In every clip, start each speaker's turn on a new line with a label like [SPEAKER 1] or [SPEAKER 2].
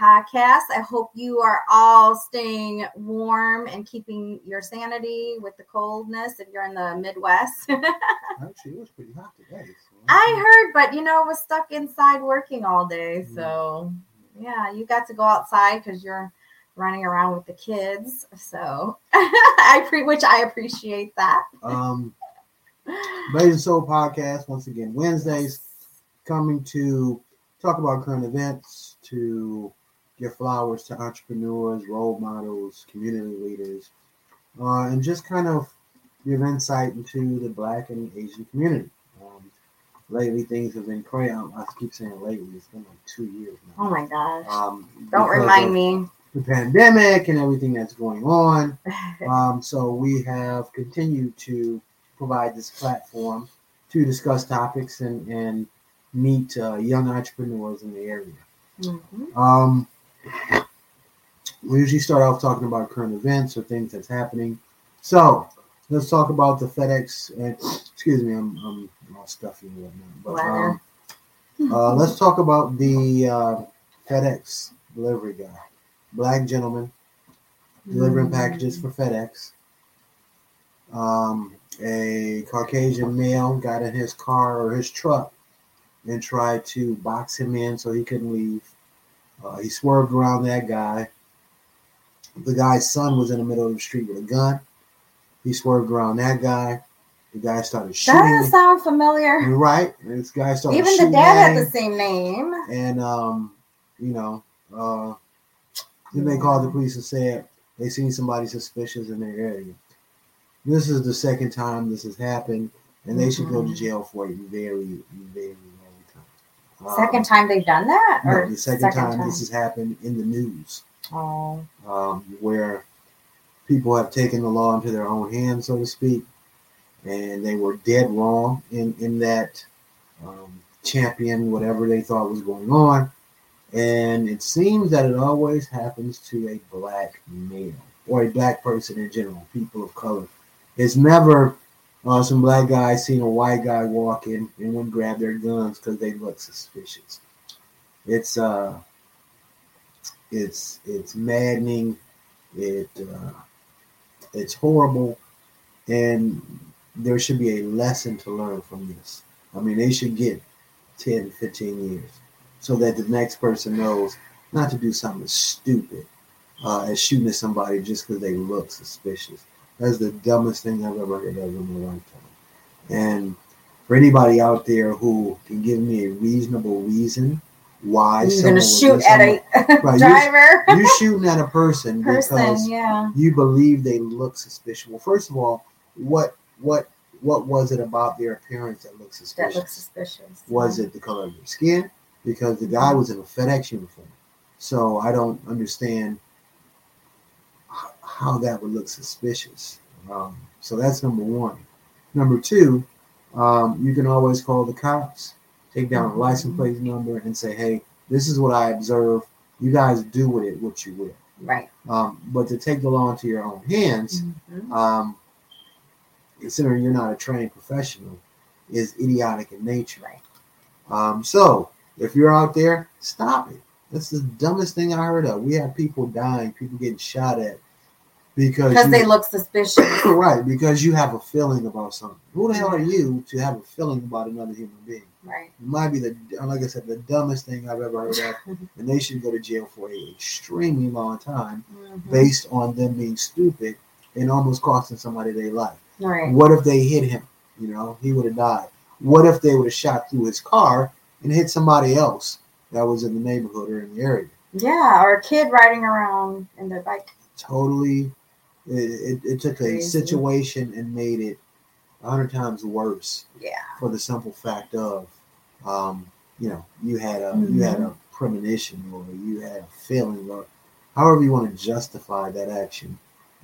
[SPEAKER 1] Podcast. I hope you are all staying warm and keeping your sanity with the coldness if you're in the Midwest.
[SPEAKER 2] Actually, it was pretty hot today. So
[SPEAKER 1] I heard, but you know, I was stuck inside working all day.
[SPEAKER 2] Mm.
[SPEAKER 1] So, yeah, you got to go outside because you're running around with the kids. So, I pre which I appreciate that.
[SPEAKER 2] Um, Blazing Soul podcast once again Wednesdays, coming to talk about current events, to give flowers to entrepreneurs, role models, community leaders, uh, and just kind of give insight into the Black and Asian community. Um, lately, things have been crazy. I keep saying lately; it's been like two years now.
[SPEAKER 1] Oh my gosh.
[SPEAKER 2] Um,
[SPEAKER 1] Don't remind me.
[SPEAKER 2] The pandemic and everything that's going on. Um, so we have continued to provide this platform to discuss topics and, and meet uh, young entrepreneurs in the area.
[SPEAKER 1] Mhm.
[SPEAKER 2] Um, we usually start off talking about current events or things that's happening. So let's talk about the FedEx. And, excuse me, I'm, I'm all stuffy and whatnot. But, um, uh, let's talk about the uh, FedEx delivery guy, black gentleman delivering packages for FedEx. Um, a Caucasian male got in his car or his truck and tried to box him in so he couldn't leave. Uh, he swerved around that guy. The guy's son was in the middle of the street with a gun. He swerved around that guy. The guy started shooting.
[SPEAKER 1] That doesn't sound familiar.
[SPEAKER 2] right, and this guy started
[SPEAKER 1] Even the dad had the same name.
[SPEAKER 2] and um, you know, uh, then they called the police and said they seen somebody suspicious in their area. This is the second time this has happened, and they should go to
[SPEAKER 1] Mhm.
[SPEAKER 2] jail for it very, very. Um,
[SPEAKER 1] Second time they've done that,
[SPEAKER 2] no,
[SPEAKER 1] or
[SPEAKER 2] the second, time, this has happened in the news,
[SPEAKER 1] Oh,
[SPEAKER 2] um, where people have taken the law into their own hands, so to speak, and they were dead wrong in in that um, champion whatever they thought was going on. And it seems that it always happens to a black male or a black person in general, people of color. It's never uh, some black guy seen a white guy walking and would grab their guns because they look suspicious. It's uh, it's it's maddening. It uh, it's horrible, and there should be a lesson to learn from this. I mean, they should get 10, 15 years so that the next person knows not to do something stupid uh, as shooting at somebody just because they look suspicious. That's the dumbest thing I've ever heard of in my lifetime. And for anybody out there who can give me a reasonable reason why
[SPEAKER 1] you're
[SPEAKER 2] someone
[SPEAKER 1] gonna shoot at a
[SPEAKER 2] Right,
[SPEAKER 1] driver
[SPEAKER 2] you're shooting at a person,
[SPEAKER 1] person.
[SPEAKER 2] because
[SPEAKER 1] Yeah.
[SPEAKER 2] you believe they look suspicious. Well, first of all, what what what was it about their appearance that looked
[SPEAKER 1] That
[SPEAKER 2] suspicious?
[SPEAKER 1] looks suspicious.
[SPEAKER 2] was it the color of their skin? Because the guy was in a FedEx uniform, so I don't understand how that would look suspicious. Um, so that's number one. Number two, um, you can always call the cops, take down a license plate number, and say, "Hey, this is what I observed. You guys do with it what you will."
[SPEAKER 1] Right.
[SPEAKER 2] Um, but to take the law into your own hands,
[SPEAKER 1] Mhm.
[SPEAKER 2] um, considering you're not a trained professional, is idiotic in nature.
[SPEAKER 1] Right.
[SPEAKER 2] Um, so if you're out there, stop it. That's the dumbest thing I heard of. We have people dying, people getting shot at because
[SPEAKER 1] they look suspicious.
[SPEAKER 2] right because you have a feeling about something. Who the hell are you to have a feeling about another human being?
[SPEAKER 1] Right.
[SPEAKER 2] It might be the like I said the dumbest thing I've ever heard of, and they should go to jail for a extremely long time
[SPEAKER 1] Mhm.
[SPEAKER 2] based on them being stupid and almost costing somebody their life.
[SPEAKER 1] Right.
[SPEAKER 2] What if they hit him? You know, he would have died. What if they would have shot through his car and hit somebody else that was in the neighborhood or in the area?
[SPEAKER 1] Yeah. Or a kid riding around in their bike.
[SPEAKER 2] Totally, it, it, it took a situation and made it a hundred times worse
[SPEAKER 1] Yeah.
[SPEAKER 2] for the simple fact of, um, you know, you had a you had a premonition or you had a feeling or however you want to justify that action.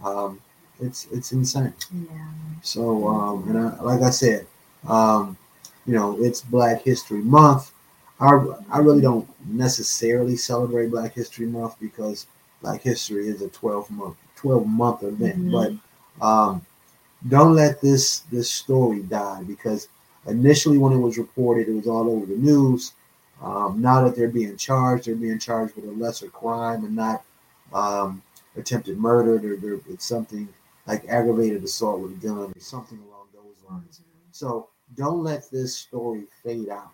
[SPEAKER 2] Um, it's it's insane.
[SPEAKER 1] Yeah.
[SPEAKER 2] So, um, and I, like I said, um, you know, it's Black History Month. I, I really don't necessarily celebrate Black History Month because Black History is a 12 month 12 month event.
[SPEAKER 1] Mhm.
[SPEAKER 2] But um, don't let this this story die because initially when it was reported, it was all over the news. Um, now that they're being charged, they're being charged with a lesser crime and not um, attempted murder. They're, they're, it's something like aggravated assault with a gun or something along those lines. Mm-hmm. So don't let this story fade out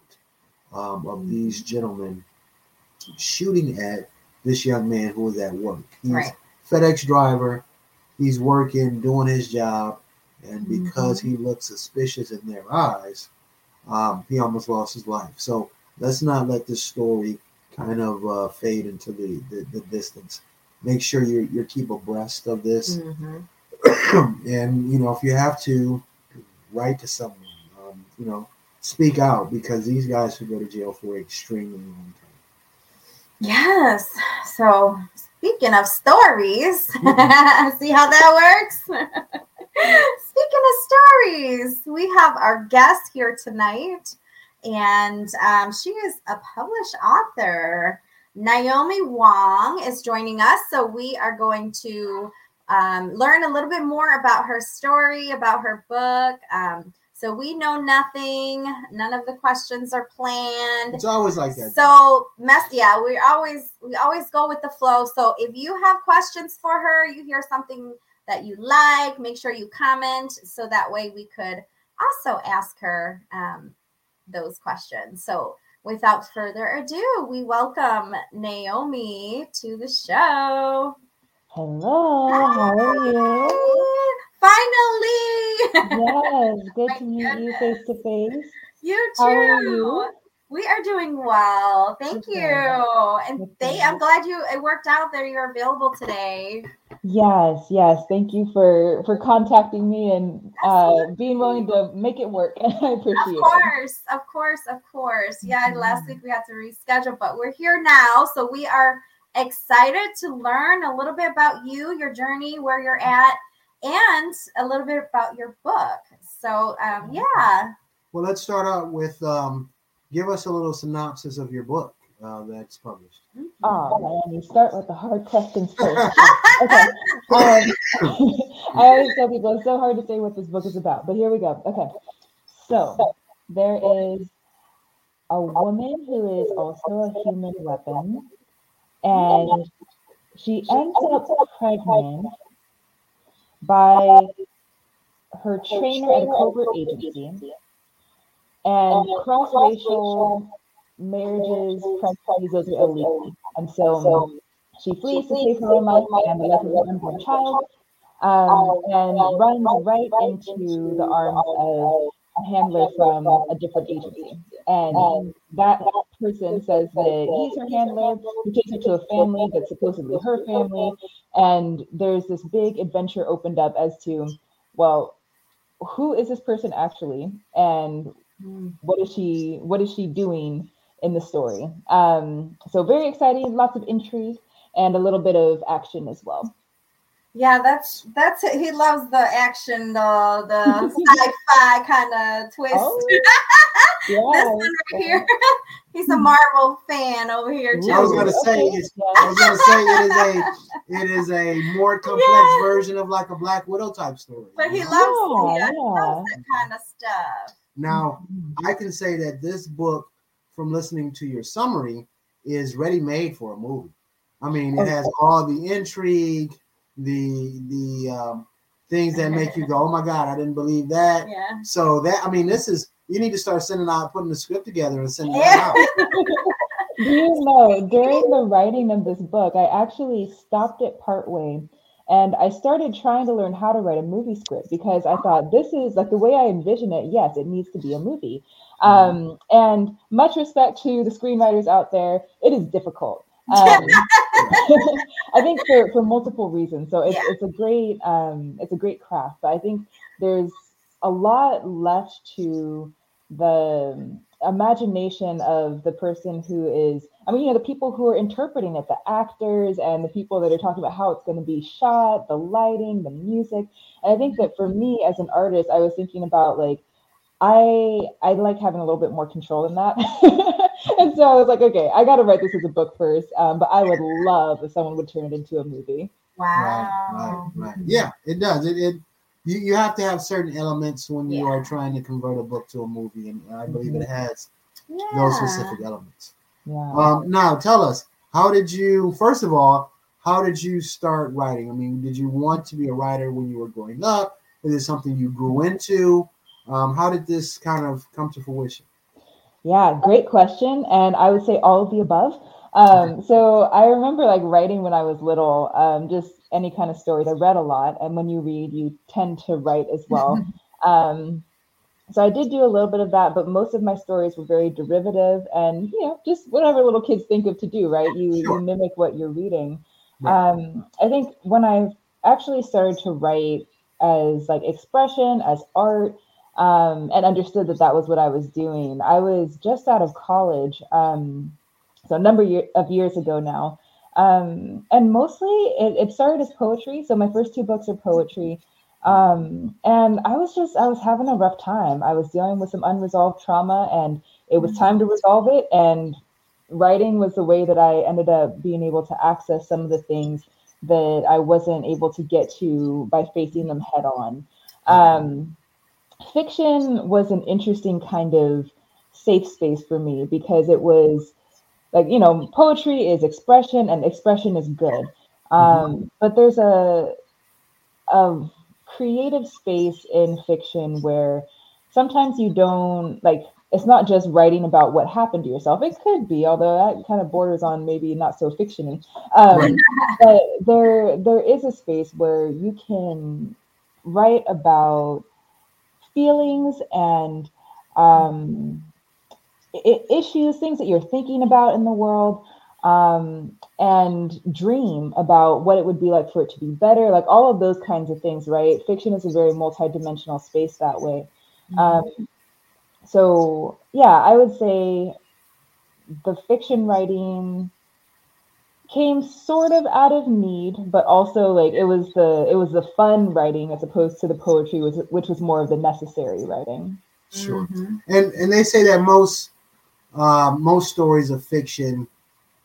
[SPEAKER 2] um, of mm-hmm. these gentlemen shooting at this young man who was at work. He's right. FedEx driver. He's working, doing his job, and because mm-hmm. he looked suspicious in their eyes, um, he almost lost his life. So let's not let this story kind of uh, fade into the, the, the, distance. Make sure you you keep abreast of this, mm-hmm. and you know if you have to, write to someone. Um, you know, speak out because these guys could go to jail for extremely long time.
[SPEAKER 1] Yes. So speaking of stories, see how that works? speaking of stories, we have our guest here tonight, and um, she is a published author. Naomi Wong is joining us. So we are going to um, learn a little bit more about her story, about her book. Um, so we know nothing. None of the questions are planned.
[SPEAKER 2] It's always like that.
[SPEAKER 1] So mess, yeah, we always we always go with the flow. So if you have questions for her, you hear something that you like, make sure you comment so that way we could also ask her um, those questions. So without further ado, we welcome Naomi to the show.
[SPEAKER 3] Hello, Hi. how are you?
[SPEAKER 1] Finally.
[SPEAKER 3] yes, good to meet goodness. you face to face.
[SPEAKER 1] You too. How are you? We are doing well. Thank okay. you. And they I'm glad you it worked out that you're available today.
[SPEAKER 3] Yes, yes. Thank you for for contacting me and uh being willing to make it work. I appreciate
[SPEAKER 1] it. Of course, it. of course, of course. Yeah, mm-hmm. last week we had to reschedule, but we're here now. So we are excited to learn a little bit about you, your journey, where you're at and a little bit about your book. So, um, yeah.
[SPEAKER 2] Well, let's start out with um, give us a little synopsis of your book uh, that's published.
[SPEAKER 3] Oh man, you start with the hard questions first. okay. Um, I always tell people it's so hard to say what this book is about, but here we go. Okay. So there is a woman who is also a human weapon, and she ends up pregnant by her trainer at a covert agency and cross-racial marriages, pregnancies, those are illegal. And so she flees to save her own life and the life of her unborn child, um, and runs right into the arms of a handler from a different agency. And that that person says that he's her handler, he takes her to a family that's supposedly her family. And there's this big adventure opened up as to, well, who is this person actually? And what is she what is she doing in the story? Um, so very exciting, lots of intrigue and a little bit of action as well.
[SPEAKER 1] Yeah, that's that's it. He loves the action, uh, the the sci-fi kind of twist. Oh, yeah, this one right here. He's a Marvel fan over here too.
[SPEAKER 2] I was gonna say it's, I was gonna say it is a it is a more complex yeah. version of like a Black Widow type story.
[SPEAKER 1] But he loves, yeah, yeah. loves that kind of stuff.
[SPEAKER 2] Now I can say that this book, from listening to your summary, is ready made for a movie. I mean, it has all the intrigue the the um, things that make you go, oh my god, I didn't believe that.
[SPEAKER 1] Yeah.
[SPEAKER 2] So that I mean, this is you need to start sending out, putting the script together and sending it out.
[SPEAKER 3] Do you know, during the writing of this book, I actually stopped it partway and I started trying to learn how to write a movie script because I thought this is like the way I envision it. Yes, it needs to be a movie. Mm-hmm. Um, and much respect to the screenwriters out there, it is difficult. Um, I think for, for multiple reasons. So it's, yeah. it's a great um, it's a great craft, but I think there's a lot left to the imagination of the person who is i mean you know the people who are interpreting it the actors and the people that are talking about how it's going to be shot the lighting the music and i think that for me as an artist i was thinking about like i i like having a little bit more control in that and so I was like, okay, I got to write this as a book first. Um, but I would love if someone would turn it into a movie.
[SPEAKER 1] Wow.
[SPEAKER 2] Right, right, right. Yeah, it does. It, it you, you have to have certain elements when you
[SPEAKER 1] Yeah.
[SPEAKER 2] are trying to convert a book to a movie, and I believe it has
[SPEAKER 1] Yeah.
[SPEAKER 2] those specific elements.
[SPEAKER 3] Yeah.
[SPEAKER 2] Um, now, tell us, how did you? First of all, how did you start writing? I mean, did you want to be a writer when you were growing up? Is it something you grew into? Um, how did this kind of come to fruition?
[SPEAKER 3] Yeah, great question. And I would say all of the above. Um, so I remember like writing when I was little, um, just any kind of stories. I read a lot, and when you read, you tend to write as well. Um, so I did do a little bit of that, but most of my stories were very derivative and you know just whatever little kids think of to do, right? You
[SPEAKER 2] Sure.
[SPEAKER 3] you mimic what you're reading. Um, I think when I actually started to write as like expression, as art, um, and understood that that was what I was doing. I was just out of college, um, so a number of years ago now, um, and mostly it, it started as poetry. So my first two books are poetry, um, and I was just I was having a rough time. I was dealing with some unresolved trauma, and it was time to resolve it. And writing was the way that I ended up being able to access some of the things that I wasn't able to get to by facing them head on. Um, fiction was an interesting kind of safe space for me because it was like you know poetry is expression and expression is good. Um, but there's a a creative space in fiction where sometimes you don't like it's not just writing about what happened to yourself. It could be although that kind of borders on maybe not so fictiony. Um,
[SPEAKER 2] Right.
[SPEAKER 3] but there there is a space where you can write about feelings and um, I- issues, things that you're thinking about in the world, um, and dream about what it would be like for it to be better, like all of those kinds of things, right? Fiction is a very multidimensional space that way. Um, so, yeah, I would say the fiction writing came sort of out of need but also like it was the it was the fun writing as opposed to the poetry was which was more of the necessary writing
[SPEAKER 2] Sure.
[SPEAKER 1] Mhm.
[SPEAKER 2] And and they say that most uh, most stories of fiction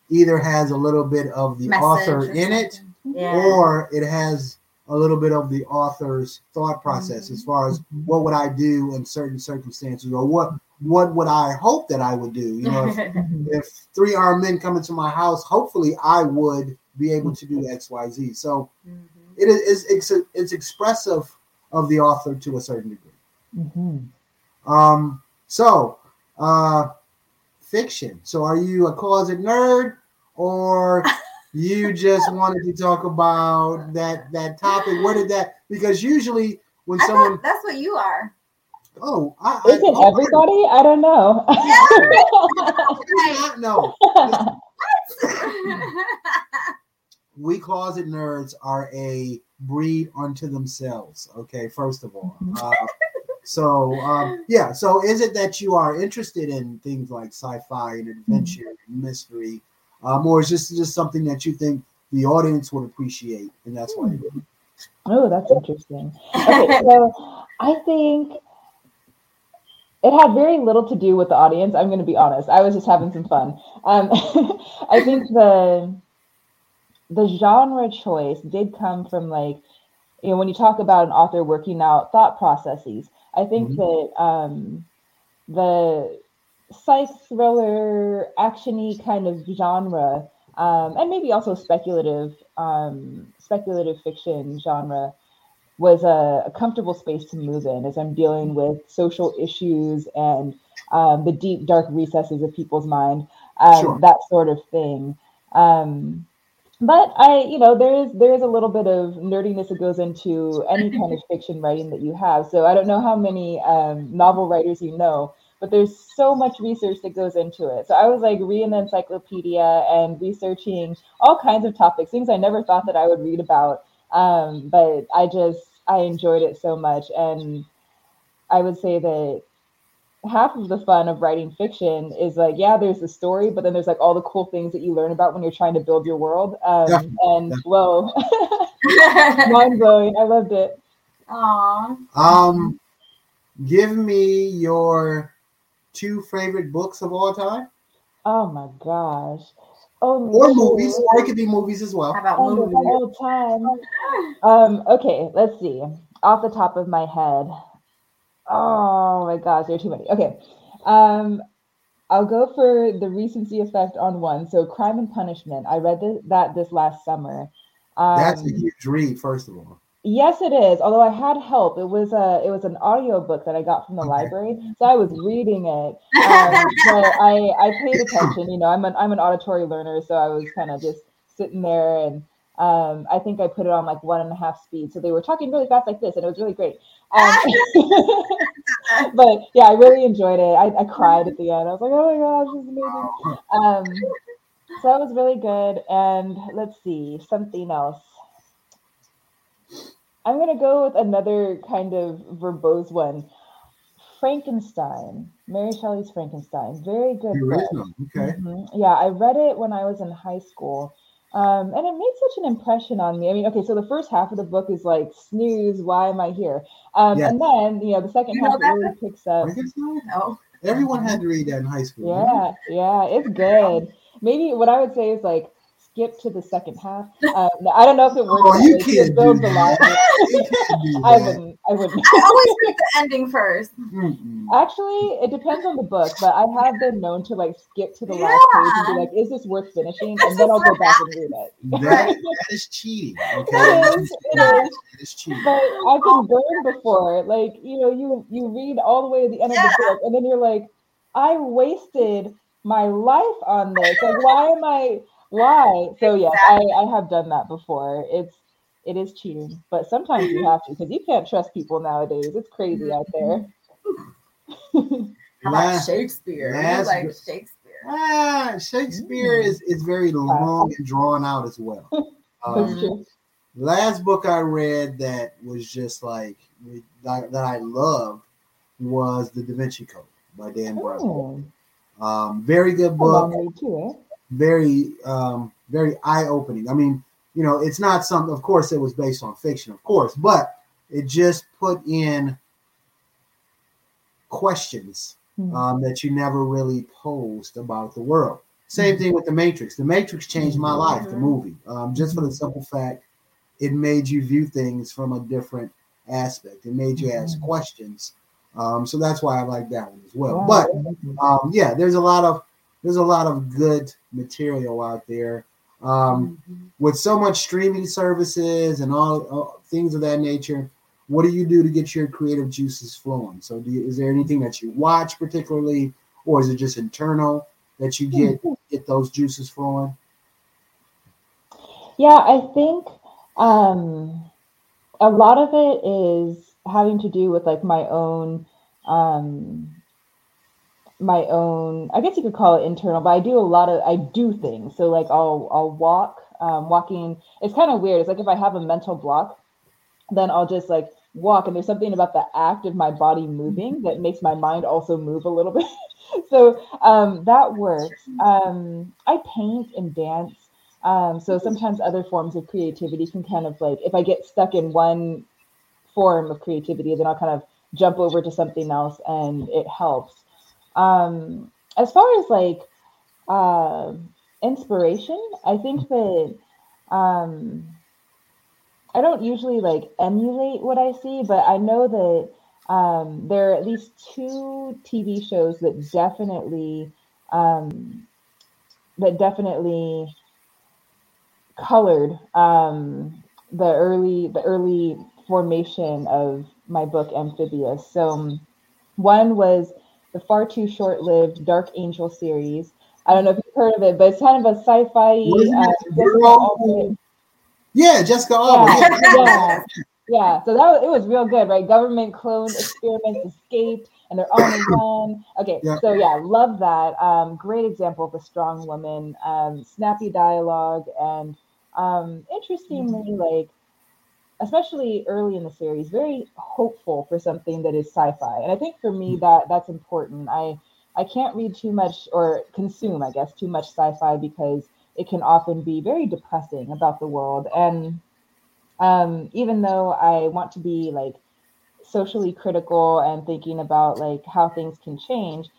[SPEAKER 2] either has a little bit of the
[SPEAKER 1] Message
[SPEAKER 2] author in it.
[SPEAKER 1] Yeah.
[SPEAKER 2] or it has a little bit of the author's thought process as far as what would I do in certain circumstances, or what what would I hope that I would do. You know, if, if three armed men come into my house, hopefully I would be able to do X, Y, Z. So
[SPEAKER 1] Mhm.
[SPEAKER 2] it is it's it's expressive of the author to a certain degree.
[SPEAKER 3] Mhm.
[SPEAKER 2] Um, so, uh, fiction. So, are you a closet nerd, or you just wanted to talk about that that topic? Where did that? Because usually when
[SPEAKER 1] I
[SPEAKER 2] someone,
[SPEAKER 1] that's what you are.
[SPEAKER 2] Oh, I, I
[SPEAKER 3] isn't
[SPEAKER 2] oh,
[SPEAKER 3] everybody i don't know
[SPEAKER 2] I not know. We closet nerds are a breed unto themselves. Okay, first of all. Uh, so um, yeah, so is it that you are interested in things like sci-fi and adventure and mystery, um, or is this just something that you think the audience would appreciate, and that's why you do it?
[SPEAKER 3] oh that's interesting okay so i think it had very little to do with the audience i'm going to be honest i was just having some fun um, i think the the genre choice did come from like you know when you talk about an author working out thought processes i think
[SPEAKER 2] Mhm.
[SPEAKER 3] that um the psych thriller actiony kind of genre um, and maybe also speculative um, speculative fiction genre was a, a comfortable space to move in as i'm dealing with social issues and um, the deep dark recesses of people's mind um,
[SPEAKER 2] Sure.
[SPEAKER 3] that sort of thing um, but I, you know, there is there is a little bit of nerdiness that goes into any kind of fiction writing that you have. So I don't know how many um, novel writers you know, but there's so much research that goes into it. So I was like reading the encyclopedia and researching all kinds of topics, things I never thought that I would read about. Um, but I just I enjoyed it so much, and I would say that half of the fun of writing fiction is like yeah there's the story but then there's like all the cool things that you learn about when you're trying to build your world um,
[SPEAKER 2] Yeah.
[SPEAKER 3] and
[SPEAKER 2] Yeah.
[SPEAKER 3] whoa mind blowing i loved it
[SPEAKER 1] Aw.
[SPEAKER 2] Um, give me your two favorite books of all time,
[SPEAKER 3] oh my gosh oh
[SPEAKER 2] or movies, or it could be movies as well.
[SPEAKER 1] How about
[SPEAKER 3] of
[SPEAKER 1] movies?
[SPEAKER 3] all time um okay let's see off the top of my head, oh my gosh, there are too many. Okay. Um, I'll go for the recency effect on one. So, Crime and Punishment. I read the, that this last summer.
[SPEAKER 2] Um, That's a um, huge read, first of all.
[SPEAKER 3] Yes, it is. Although I had help, it was a it was an audio book that I got from the library, so I was reading it. Um, but I I paid attention. You know, I'm an I'm an auditory learner, so I was kind of just sitting there, and um, I think I put it on like one and a half speed. So they were talking really fast like this, and it was really great. Um, but yeah, I really enjoyed it. I, I cried at the end. I was like, oh my gosh, this is amazing. Um, so that was really good. And let's see something else. I'm gonna go with another kind of verbose one. Frankenstein, Mary Shelley's Frankenstein. Very good. The
[SPEAKER 2] original. Okay.
[SPEAKER 3] Mm-hmm. Yeah, I read it when I was in high school. Um, and it made such an impression on me. I mean, okay, so the first half of the book is like snooze, why am I here? Um, yes. and then you know the second you half really picks up.
[SPEAKER 2] No. Everyone had to read that in high school.
[SPEAKER 3] Yeah, yeah, it's good. Maybe what I would say is like skip to the second half. Um, I don't know if it works.
[SPEAKER 2] Oh, you can't do that.
[SPEAKER 3] I wouldn't. I wouldn't.
[SPEAKER 1] I always read the ending 1st
[SPEAKER 3] Actually, it depends on the book, but I have been known to like skip to the yeah. last page and be like, "Is this worth finishing?" And then I'll go back and read it.
[SPEAKER 2] That, that is cheating. Okay, it is, it
[SPEAKER 3] is. cheating. But I've been burned before. Like you know, you you read all the way to the end yeah. of the book, and then you're like, "I wasted." my life on this like why am i why? So yes, I, I have done that before. It's it is cheating, but sometimes you have to because you can't trust people nowadays. It's crazy out there.
[SPEAKER 1] How about Shakespeare? Last, like Shakespeare.
[SPEAKER 2] Ah, Shakespeare mm. is, is very long and drawn out as well. Um, last book I read that was just like that, that I loved was The Da Vinci Code by Dan Brown. Oh. Um, very good book. Too, eh? Very um, very eye opening. I mean, you know, it's not something. Of course, it was based on fiction, of course, but it just put in questions mm-hmm. um, that you never really posed about the world. Same mm-hmm. thing with the Matrix. The Matrix changed my life. The mm-hmm. movie, um, just for the simple fact, it made you view things from a different aspect. It made you ask questions. Um, so that's why I like that one as well. But um, yeah, there's a lot of there's a lot of good material out there. Um, mm-hmm. With so much streaming services and all, all, things of that nature, what do you do to get your creative juices flowing? So, you, is there anything that you watch particularly, or is it just internal that you get mm-hmm. get those juices flowing?
[SPEAKER 3] Yeah, I think um, a lot of it is having to do with like my own um, my own i guess you could call it internal but i do a lot of i do things. So like i'll i'll walk um, walking it's kind of weird. It's like if i have a mental block then i'll just like walk and there's something about the act of my body moving that makes my mind also move a little bit. So um, that works. Um, i paint and dance. Um, so sometimes other forms of creativity can kind of like if i get stuck in one form of creativity then i'll kind of jump over to something else and it helps um, as far as like uh, inspiration, I think that um, I don't usually like emulate what I see, but I know that um, there are at least two TV shows that definitely um, that definitely colored um, the early the early formation of my book Amphibious. So um, one was the far too short-lived Dark Angel series. I don't know if you've heard of it, but it's kind of a sci-fi.
[SPEAKER 2] Uh, yeah, Jessica Alba.
[SPEAKER 3] Yeah, yeah, yeah. So that was, it was real good, right? Government clone experiments escaped, and they're on the run. Okay, yeah. so yeah, love that. Um, great example of a strong woman. Um, snappy dialogue, and um, interestingly, like especially early in the series, very hopeful for something that is sci-fi. And I think for me that that's important. I I can't read too much or consume, I guess, too much sci-fi because it can often be very depressing about the world. And um, even though I want to be like socially critical and thinking about like how things can change,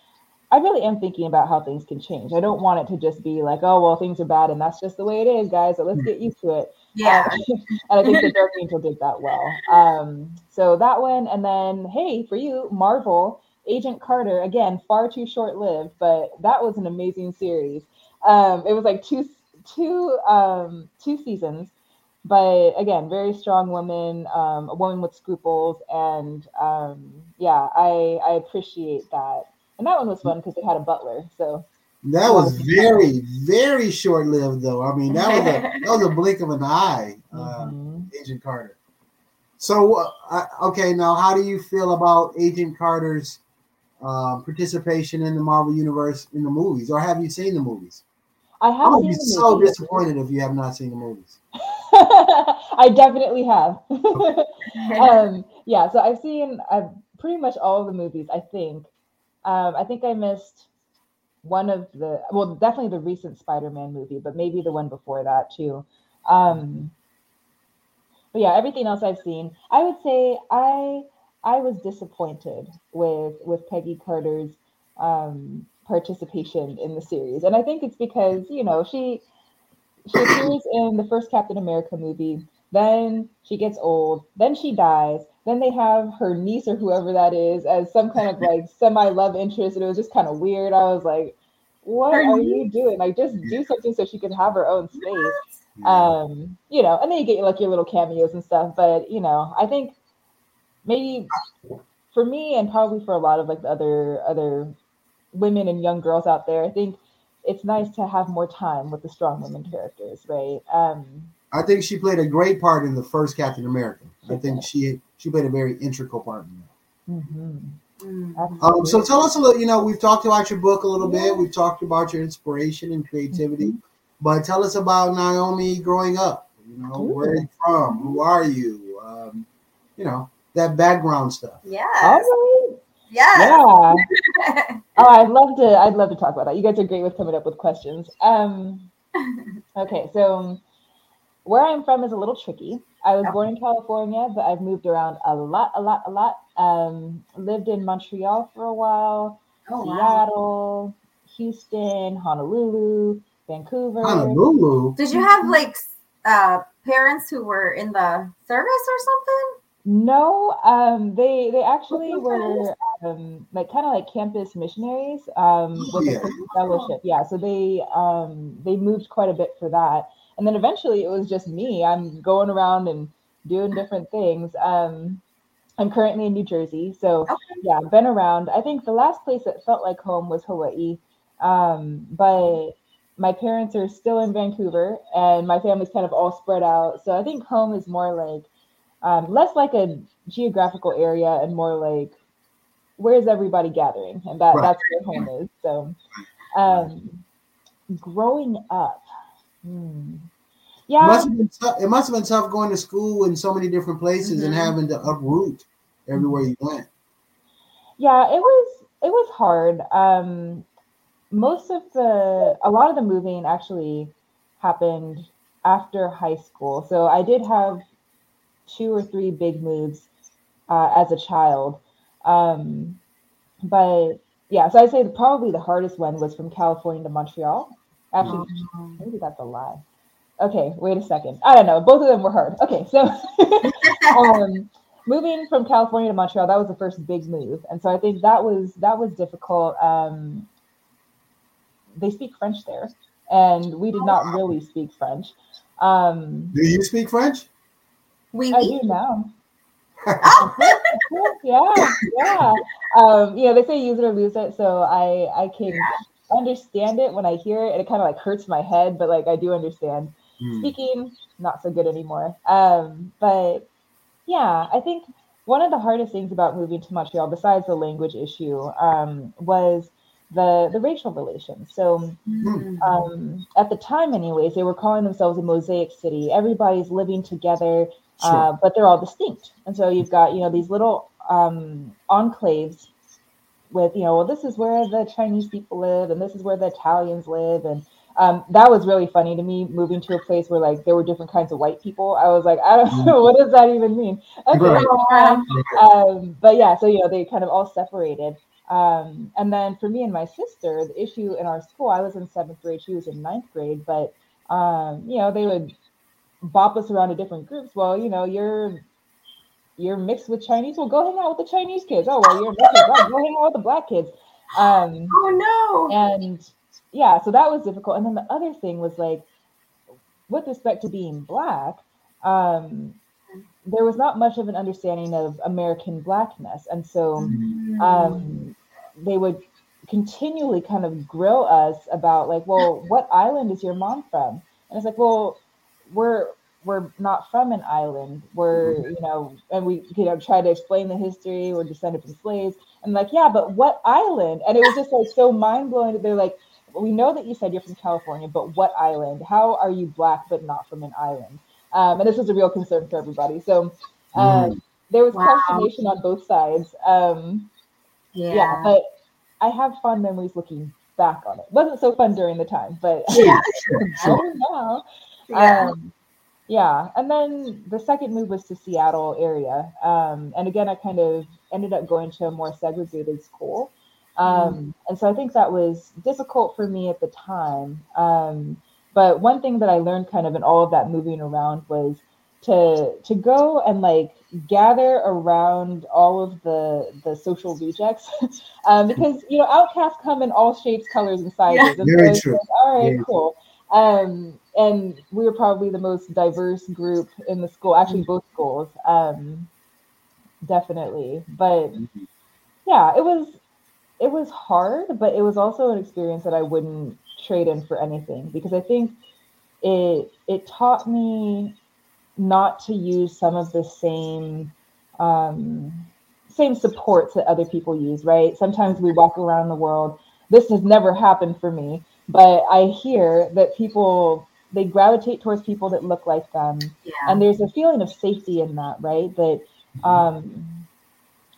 [SPEAKER 3] I really am thinking about how things can change. I don't want it to just be like, oh well, things are bad and that's just the way it is, guys. So let's get used to it.
[SPEAKER 1] Yeah.
[SPEAKER 3] Um, and I think the Dark Angel did that well. Um, so that one, and then hey, for you, Marvel, Agent Carter, again, far too short lived, but that was an amazing series. Um, it was like two two um, two seasons, but again, very strong woman, um, a woman with scruples, and um, yeah, I I appreciate that. And that one was fun because it had a butler. So
[SPEAKER 2] That was very, very short lived, though. I mean, that was a that was a blink of an eye, uh,
[SPEAKER 3] mhm.
[SPEAKER 2] Agent Carter. So, uh, okay, now how do you feel about Agent Carter's um, participation in the Marvel Universe in the movies, or have you seen the movies?
[SPEAKER 3] I
[SPEAKER 2] I
[SPEAKER 3] have
[SPEAKER 2] would
[SPEAKER 3] seen
[SPEAKER 2] be so
[SPEAKER 3] movie.
[SPEAKER 2] disappointed if you have not seen the movies.
[SPEAKER 3] I definitely have. um, yeah, so I've seen uh, pretty much all of the movies. I think. Um, I think I missed one of the well, definitely the recent Spider-Man movie, but maybe the one before that too. Um, but yeah, everything else I've seen, I would say I I was disappointed with with Peggy Carter's um, participation in the series, and I think it's because you know she she appears in the first Captain America movie. Then she gets old. Then she dies. Then they have her niece or whoever that is as some kind of like semi love interest, and it was just kind of weird. I was like, "What
[SPEAKER 1] Her
[SPEAKER 3] are you doing? Like, just do something so she can have her own space."
[SPEAKER 2] Yeah.
[SPEAKER 3] Um, you know, and then you get like your little cameos and stuff. But you know, I think maybe for me and probably for a lot of like the other other women and young girls out there, I think it's nice to have more time with the strong women characters, right? Um,
[SPEAKER 2] I think she played a great part in the first Captain America. I think she she played a very integral part in that.
[SPEAKER 3] mhm,
[SPEAKER 1] Mm.
[SPEAKER 2] Um, so tell us a little. You know, we've talked about your book a little
[SPEAKER 3] Yeah.
[SPEAKER 2] bit. We've talked about your inspiration and creativity,
[SPEAKER 3] Mhm.
[SPEAKER 2] but tell us about Naomi growing up. You know, where are you from? Who are you? Um, you know, that background stuff.
[SPEAKER 3] Yeah.
[SPEAKER 1] Yes.
[SPEAKER 3] right.
[SPEAKER 1] Yes.
[SPEAKER 3] Yeah. Oh, I'd love to. I'd love to talk about that. You guys are great with coming up with questions. Um, okay, so where I'm from is a little tricky. I was born in California, but I've moved around a lot, a lot, a lot. Um, lived in Montreal for a while,
[SPEAKER 1] Oh, wow.
[SPEAKER 3] Seattle, Houston, Honolulu, Vancouver.
[SPEAKER 2] Honolulu.
[SPEAKER 1] Did you have like uh, parents who were in the service or something?
[SPEAKER 3] No, um, they they actually were um, like kind of like campus missionaries um, with
[SPEAKER 2] Yeah.
[SPEAKER 3] a fellowship. Yeah, so they um, they moved quite a bit for that, and then eventually it was just me. I'm going around and doing different things. Um, I'm currently in New Jersey, so
[SPEAKER 1] Okay.
[SPEAKER 3] yeah, I've been around. I think the last place that felt like home was Hawaii, um, but my parents are still in Vancouver, and my family's kind of all spread out. So I think home is more like um, less like a geographical area and more like where's everybody gathering, and that
[SPEAKER 2] Right.
[SPEAKER 3] that's where home is. So, um, growing up, hmm.
[SPEAKER 2] It
[SPEAKER 3] yeah,
[SPEAKER 2] must have been tough. It must have been tough going to school in so many different places and
[SPEAKER 1] Mhm.
[SPEAKER 2] having to uproot everywhere you went.
[SPEAKER 3] yeah, it was it was hard. Um, most of the a lot of the moving actually happened after high school, so I did have two or three big moves uh, as a child. Um, but yeah, so I'd say probably the hardest one was from California to Montreal. Actually, maybe that's a lie. Okay, wait a second. I don't know. Both of them were hard. Okay, so um, moving from California to Montreal, that was the first big move, and so I think that was that was difficult. Um, they speak French there, and we did not really speak French. Um,
[SPEAKER 2] Do you speak French?
[SPEAKER 1] We
[SPEAKER 3] I do now. yeah, yeah. Um, you know, they say use it or lose it, so I I can understand it when I hear it, and it kind of like hurts my head, but like I do understand.
[SPEAKER 2] Hmm.
[SPEAKER 3] Speaking, not so good anymore. Um, but yeah, I think one of the hardest things about moving to Montreal, besides the language issue, um, was the the racial relations. So
[SPEAKER 1] Mm.
[SPEAKER 3] um, at the time, anyways, they were calling themselves a mosaic city. Everybody's living together,
[SPEAKER 2] Sure.
[SPEAKER 3] uh, but they're all distinct. And so you've got you know these little um, enclaves with you know well this is where the Chinese people live and this is where the Italians live and um, that was really funny to me moving to a place where like there were different kinds of white people. I was like I don't know what does that even mean. Okay,
[SPEAKER 2] Right.
[SPEAKER 1] Wow.
[SPEAKER 3] um, but yeah, so you know they kind of all separated. Um, and then for me and my sister, the issue in our school, I was in seventh grade, she was in ninth grade, but um, you know, they would bop us around to different groups. Well, you know, you're you're mixed with Chinese. Well, go hang out with the Chinese kids. Oh, well, you're mixed with black. Go hang out with the black kids. Um,
[SPEAKER 1] oh no.
[SPEAKER 3] And yeah, so that was difficult. And then the other thing was like, with respect to being black, um, there was not much of an understanding of American blackness, and so
[SPEAKER 1] Mm.
[SPEAKER 3] um, they would continually kind of grill us about like, well, what island is your mom from? And it's like, well, we're we're not from an island. We're you know, and we you know try to explain the history. We're descended from slaves, and like, yeah, but what island? And it was just like so mind blowing that they're like, we know that you said you're from California, but what island? How are you black but not from an island? Um, and this was a real concern for everybody. So um, there was
[SPEAKER 1] Wow.
[SPEAKER 3] consternation on both sides. Um,
[SPEAKER 1] yeah.
[SPEAKER 3] yeah. but I have fond memories looking back on it. Wasn't so fun during the time, but
[SPEAKER 1] Yeah.
[SPEAKER 2] Sure,
[SPEAKER 3] I
[SPEAKER 2] sure.
[SPEAKER 3] don't know.
[SPEAKER 1] Yeah.
[SPEAKER 3] Um, yeah, and then the second move was to Seattle area, um, and again, I kind of ended up going to a more segregated school, um, and so I think that was difficult for me at the time. Um, but one thing that I learned, kind of in all of that moving around, was to to go and like gather around all of the the social rejects, um, because you know outcasts come in all shapes, colors, and sizes.
[SPEAKER 1] Yeah.
[SPEAKER 3] And
[SPEAKER 2] Very
[SPEAKER 3] so
[SPEAKER 2] true.
[SPEAKER 3] like, all right,
[SPEAKER 2] Very
[SPEAKER 3] cool. Um, and we were probably the most diverse group in the school, actually both schools. Um, definitely. But yeah, it was it was hard, but it was also an experience that I wouldn't trade in for anything because I think it it taught me not to use some of the same um, same supports that other people use, right? Sometimes we walk around the world. This has never happened for me, but I hear that people they gravitate towards people that look like them,
[SPEAKER 1] Yeah.
[SPEAKER 3] and there's a feeling of safety in that, right? That um,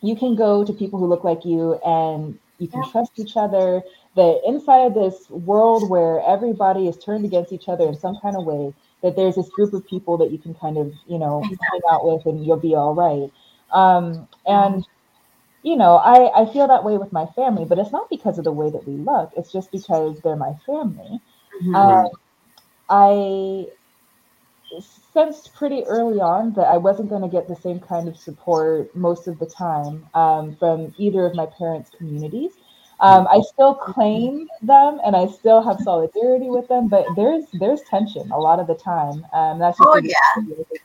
[SPEAKER 3] you can go to people who look like you, and you can
[SPEAKER 1] Yeah.
[SPEAKER 3] trust each other. That inside of this world where everybody is turned against each other in some kind of way, that there's this group of people that you can kind of, you know, hang out with, and you'll be all right. Um, and you know, I, I feel that way with my family, but it's not because of the way that we look. It's just because they're my family.
[SPEAKER 1] Mhm.
[SPEAKER 3] Um, I sensed pretty early on that I wasn't going to get the same kind of support most of the time um, from either of my parents' communities. Um, I still claim them and I still have solidarity with them, but there's there's tension a lot of the time. Um, that's
[SPEAKER 1] Oh, yeah.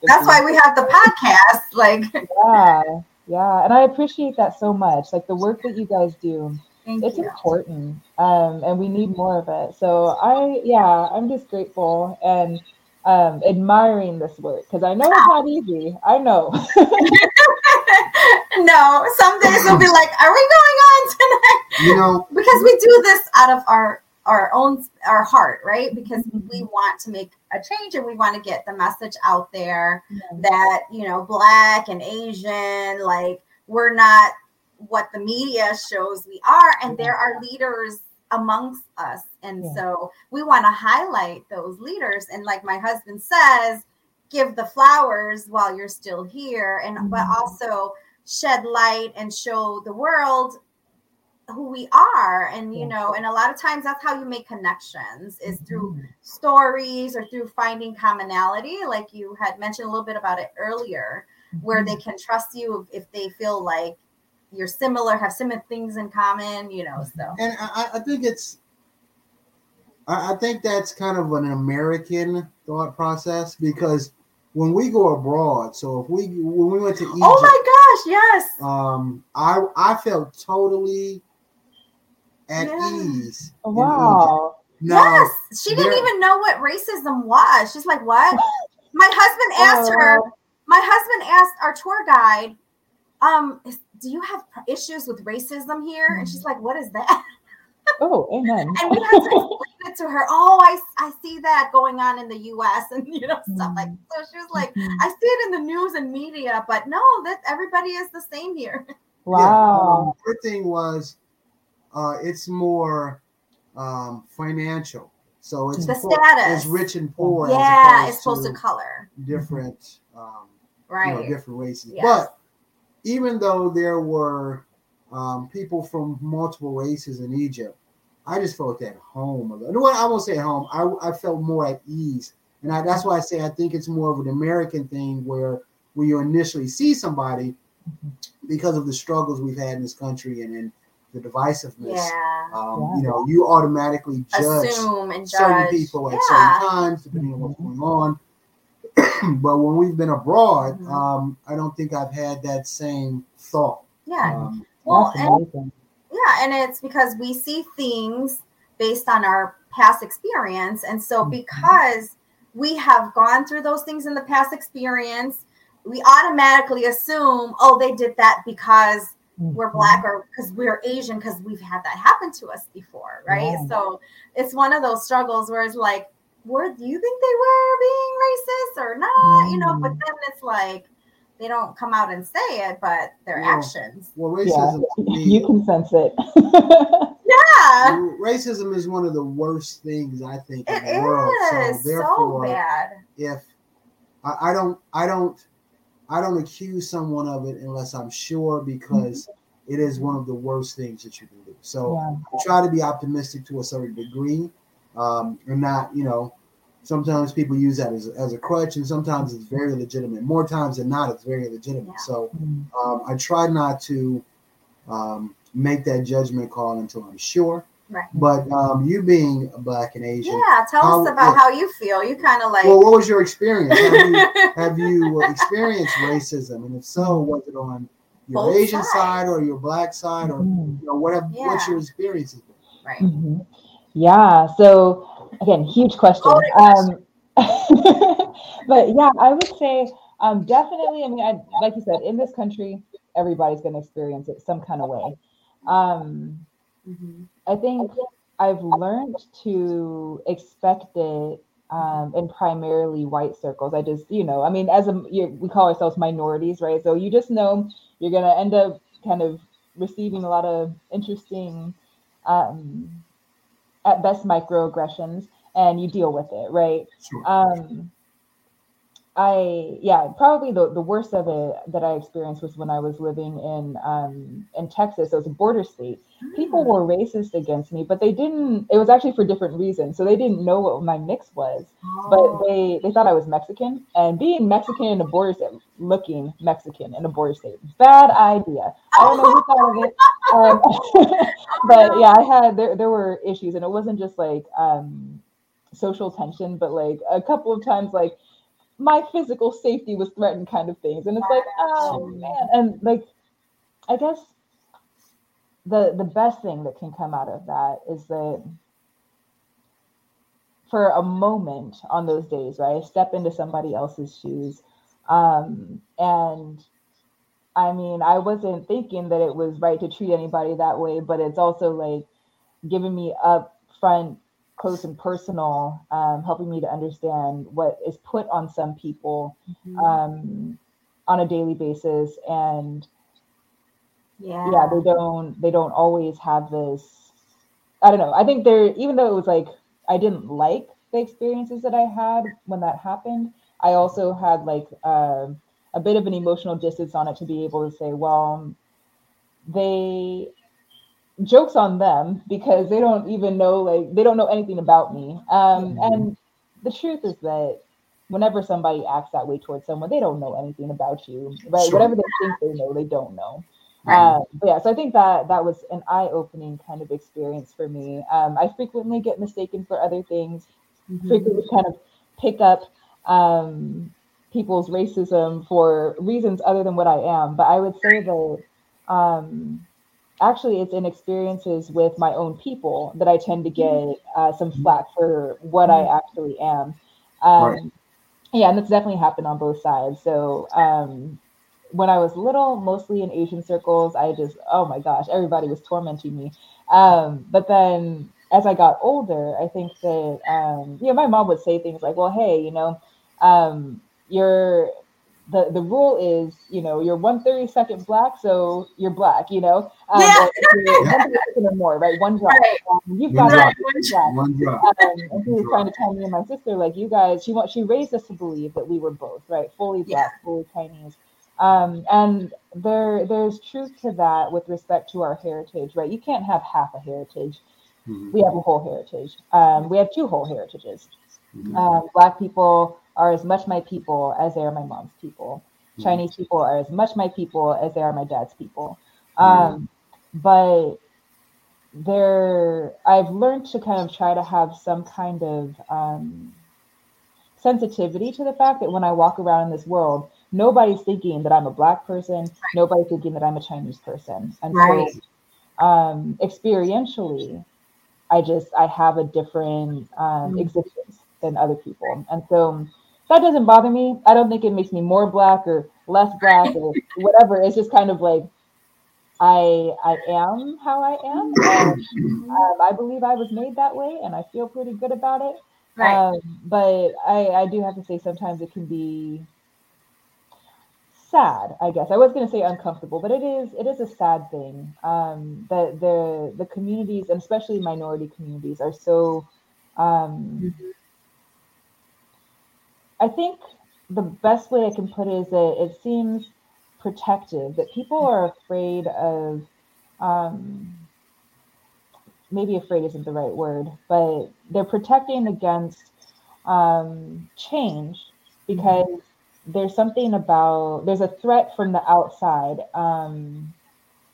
[SPEAKER 1] That's why we have the podcast. Like,
[SPEAKER 3] yeah, yeah, and I appreciate that so much. Like the work that you guys do,
[SPEAKER 1] thank
[SPEAKER 3] it's
[SPEAKER 1] you.
[SPEAKER 3] important um, and we need more of it so i yeah i'm just grateful and um, admiring this work because i know it's not easy. I know.
[SPEAKER 1] No, some days we'll be like, "Are we going on tonight?"
[SPEAKER 2] You know,
[SPEAKER 1] Because we do this out of our our own our heart, right? Because we want to make a change and we want to get the message out there that you know, black and Asian, like we're not what the media shows we are, and there are leaders amongst us, and
[SPEAKER 3] Yeah.
[SPEAKER 1] so we want to highlight those leaders. And like my husband says, give the flowers while you're still here, and but
[SPEAKER 3] Mhm.
[SPEAKER 1] also shed light and show the world who we are and you know and a lot of times that's how you make connections is through
[SPEAKER 3] Mhm.
[SPEAKER 1] stories or through finding commonality like you had mentioned a little bit about it earlier where they can trust you if they feel like you're similar have similar things in common you know so.
[SPEAKER 2] And I, I think it's, I, I think that's kind of an American thought process because when we go abroad, so if we when we went to Egypt,
[SPEAKER 1] oh my gosh yes.
[SPEAKER 2] um, I I felt totally at
[SPEAKER 1] Yeah.
[SPEAKER 2] ease.
[SPEAKER 3] Wow.
[SPEAKER 2] Now,
[SPEAKER 1] yes she didn't even know what racism was. She's like what? My husband asked her
[SPEAKER 3] Oh,
[SPEAKER 1] my husband asked our tour guide um is, do you have issues with racism here and she's like what is that
[SPEAKER 3] oh amen
[SPEAKER 1] and we had to explain it to her oh i i see that going on in the us and you know stuff like so she was like
[SPEAKER 3] Mhm.
[SPEAKER 1] i see it in the news and media but no that everybody is the same here
[SPEAKER 3] wow
[SPEAKER 2] um, her thing was, uh, it's more um, financial. So it's
[SPEAKER 1] The
[SPEAKER 2] poor-
[SPEAKER 1] status.
[SPEAKER 2] it's rich and poor.
[SPEAKER 1] yeah
[SPEAKER 2] opposed
[SPEAKER 1] it's supposed to color
[SPEAKER 2] different, um,
[SPEAKER 1] right
[SPEAKER 2] you know, different races.
[SPEAKER 1] Yes.
[SPEAKER 2] But even though there were um, people from multiple races in Egypt, I just felt at home. No, I won't say at home. I, I felt more at ease, and I, that's why I say I think it's more of an American thing where when you initially see somebody, because of the struggles we've had in this country and in the divisiveness,
[SPEAKER 1] Yeah.
[SPEAKER 2] um,
[SPEAKER 3] Yeah.
[SPEAKER 2] you know, you automatically judge
[SPEAKER 1] Assume and
[SPEAKER 2] certain people at
[SPEAKER 1] yeah.
[SPEAKER 2] certain times, depending on what's going on. but when we've been abroad,
[SPEAKER 1] Mhm.
[SPEAKER 2] um, I don't think I've had that same thought.
[SPEAKER 1] Yeah.
[SPEAKER 2] Um,
[SPEAKER 1] Well, and. Yeah, and it's because we see things based on our past experience. And so,
[SPEAKER 3] Mhm.
[SPEAKER 1] because we have gone through those things in the past experience, we automatically assume, oh, they did that because we're
[SPEAKER 3] Mhm.
[SPEAKER 1] black or because we're Asian, because we've had that happen to us before, right?
[SPEAKER 3] Yeah.
[SPEAKER 1] So, it's one of those struggles where it's like, were do you think they were being racist or not? You know, but
[SPEAKER 3] Mm.
[SPEAKER 1] then it's like, they don't come out and say it, but their
[SPEAKER 2] Yeah.
[SPEAKER 1] actions.
[SPEAKER 2] well,
[SPEAKER 3] Yeah,
[SPEAKER 2] racism to me,
[SPEAKER 3] you can sense it.
[SPEAKER 1] Yeah.
[SPEAKER 2] racism is one of the worst things I think in the world.
[SPEAKER 1] is
[SPEAKER 2] So
[SPEAKER 1] so
[SPEAKER 2] therefore,
[SPEAKER 1] bad.
[SPEAKER 2] if I, I don't, I don't, I don't accuse someone of it unless I'm sure because it is one of the worst things that you can do. So
[SPEAKER 3] yeah.
[SPEAKER 2] Try to be optimistic to a certain degree, um, and not, you know, sometimes people use that as, as a crutch, and sometimes it's very legitimate. More times than not, it's very legitimate.
[SPEAKER 1] Yeah.
[SPEAKER 2] So um, I try not to um, make that judgment call until I'm sure.
[SPEAKER 1] Right.
[SPEAKER 2] But um, you being black and Asian,
[SPEAKER 1] Yeah, tell
[SPEAKER 2] How-
[SPEAKER 1] us about
[SPEAKER 2] yeah.
[SPEAKER 1] how you feel. You kind of like.
[SPEAKER 2] well, what was your experience? Have you, have you experienced racism, and if so, was it on your
[SPEAKER 1] Both
[SPEAKER 2] Asian
[SPEAKER 1] sides.
[SPEAKER 2] side or your black side, or
[SPEAKER 3] Mhm.
[SPEAKER 2] you know, what have, what's your experience? been?
[SPEAKER 1] right.
[SPEAKER 3] Mhm. Yeah. So again, huge question. Um, but yeah, I would say um, definitely. I mean, I, like you said, in this country, everybody's going to experience it some kind of way. Um,
[SPEAKER 1] Mhm.
[SPEAKER 3] I think I've learned to expect it um, in primarily white circles. I just, you know, I mean, as a you, we call ourselves minorities, right? So you just know you're gonna end up kind of receiving a lot of interesting, um, at best, microaggressions, and you deal with it, right?
[SPEAKER 2] Sure.
[SPEAKER 3] Um, I yeah, probably the, the worst of it that I experienced was when I was living in um, in Texas. So it's a border state. People
[SPEAKER 1] Mm.
[SPEAKER 3] were racist against me, but they didn't. It was actually for different reasons. So they didn't know what my mix was, but
[SPEAKER 1] Oh,
[SPEAKER 3] they they thought I was Mexican. And being Mexican in a border state, looking Mexican in a border state, bad idea. I don't know who thought of it. Um, but yeah, I had there there were issues, and it wasn't just like um, social tension, but like a couple of times, like my physical safety was threatened, kind of things. And it's like, oh man, and like I guess the the best thing that can come out of that is that for a moment on those days, right? I step into somebody else's shoes. Um, and I mean, I wasn't thinking that it was right to treat anybody that way, but it's also like giving me up front, close and personal, um, helping me to understand what is put on some people
[SPEAKER 1] Mhm.
[SPEAKER 3] um, on a daily basis. And
[SPEAKER 1] yeah.
[SPEAKER 3] yeah they don't they don't always have this i don't know i think they're even though it was like i didn't like the experiences that i had when that happened i also had like um a bit of an emotional distance on it to be able to say well they jokes on them because they don't even know like they don't know anything about me um
[SPEAKER 2] Mhm.
[SPEAKER 3] and the truth is that whenever somebody acts that way towards someone they don't know anything about you right
[SPEAKER 2] Sure.
[SPEAKER 3] whatever they think they know they don't know
[SPEAKER 1] Right.
[SPEAKER 3] uh, but yeah, so I think that that was an eye-opening kind of experience for me. Um, I frequently get mistaken for other things.
[SPEAKER 1] Mhm.
[SPEAKER 3] Frequently, kind of pick up um, people's racism for reasons other than what I am. But I would say that um, actually, it's in experiences with my own people that I tend to get uh, some flack for what I actually am. Um,
[SPEAKER 2] Right.
[SPEAKER 3] Yeah, and it's definitely happened on both sides. So um, when I was little, mostly in Asian circles, I just, oh my gosh, everybody was tormenting me. Um, but then as I got older, I think that, um, you know, my mom would say things like, well, hey, you know, um, you're, the, the rule is, you know, you're one thirty second black, so you're black, you know, um,
[SPEAKER 1] Yeah.
[SPEAKER 3] or if you're one thirty second or more, right? One drop.
[SPEAKER 1] Right.
[SPEAKER 3] Um, you've
[SPEAKER 2] One
[SPEAKER 3] got
[SPEAKER 2] drop.
[SPEAKER 3] One drop.
[SPEAKER 2] One drop.
[SPEAKER 3] Um, and she was trying to tell me and my sister, like, you guys, she want, she raised us to believe that we were both, right, fully black, fully Chinese. Um, and there there's truth to that with respect to our heritage, right? You can't have half a heritage.
[SPEAKER 2] Mhm.
[SPEAKER 3] We have a whole heritage. Um, we have two whole heritages.
[SPEAKER 2] Mhm.
[SPEAKER 3] Um, black people are as much my people as they are my mom's people.
[SPEAKER 2] Mhm.
[SPEAKER 3] Chinese people are as much my people as they are my dad's people. Um, But there, I've learned to kind of try to have some kind of um, sensitivity to the fact that when I walk around in this world, nobody's thinking that I'm a black person. Nobody's thinking that I'm a Chinese person. And
[SPEAKER 1] Right.
[SPEAKER 3] so, um, experientially, I just I have a different um,
[SPEAKER 1] Mm.
[SPEAKER 3] existence than other people, and so that doesn't bother me. I don't think it makes me more black or less black or whatever. It's just kind of like I I am how I am. And, um, I believe I was made that way, and I feel pretty good about it.
[SPEAKER 1] Right.
[SPEAKER 3] Um, but I, I do have to say sometimes it can be sad, I guess. I was gonna say uncomfortable, but it is it is a sad thing. Um, that the the communities, and especially minority communities, are so um, I think the best way I can put it is that it seems protective, that people are afraid of um, maybe afraid isn't the right word, but they're protecting against um, change because there's something about there's a threat from the outside. Um,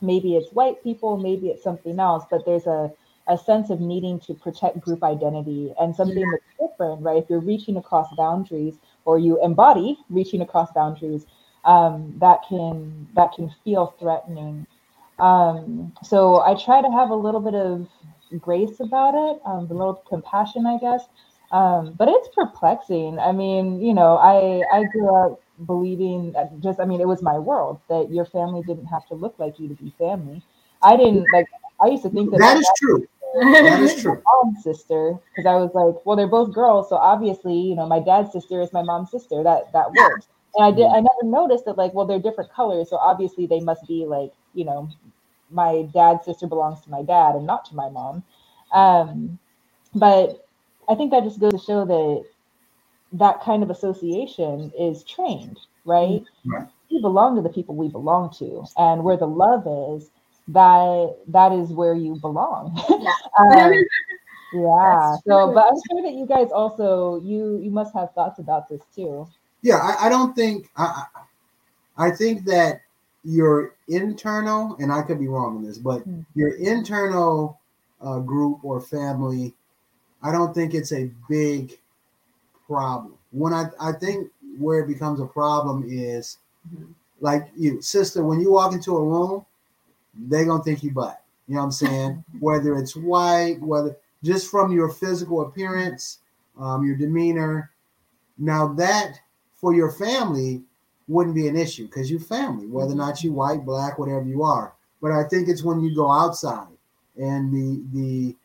[SPEAKER 3] maybe it's white people, maybe it's something else, but there's a a sense of needing to protect group identity and something that's different, right? If you're reaching across boundaries or you embody reaching across boundaries, um, that can that can feel threatening. Um, so I try to have a little bit of grace about it, um, a little compassion, I guess. Um, but it's perplexing. I mean, you know, I I grew up believing that just I mean, it was my world that your family didn't have to look like you to be family. I didn't like. I used to think that
[SPEAKER 2] That
[SPEAKER 3] my
[SPEAKER 2] is true. That is true.
[SPEAKER 3] mom's sister because I was like, well, they're both girls, so obviously, you know, my dad's sister is my mom's sister. That that works. And I did. I never noticed that like, well, they're different colors, so obviously they must be like, you know, my dad's sister belongs to my dad and not to my mom. Um, but I think that just goes to show that that kind of association is trained, right?
[SPEAKER 2] Right.
[SPEAKER 3] We belong to the people we belong to, and where the love is, that that is where you belong.
[SPEAKER 1] Yeah.
[SPEAKER 3] um, yeah. So, but I'm sure that you guys also you you must have thoughts about this too.
[SPEAKER 2] Yeah, I, I don't think I, I I think that your internal, and I could be wrong on this, but
[SPEAKER 3] Hmm.
[SPEAKER 2] your internal uh, group or family, I don't think it's a big problem. When I I think where it becomes a problem is
[SPEAKER 1] Mhm.
[SPEAKER 2] like you, sister, when you walk into a room, they gonna think you black. You know what I'm saying? whether it's white, whether just from your physical appearance, um, your demeanor. Now that for your family wouldn't be an issue because you family, whether or not you white, black, whatever you are. But I think it's when you go outside and the the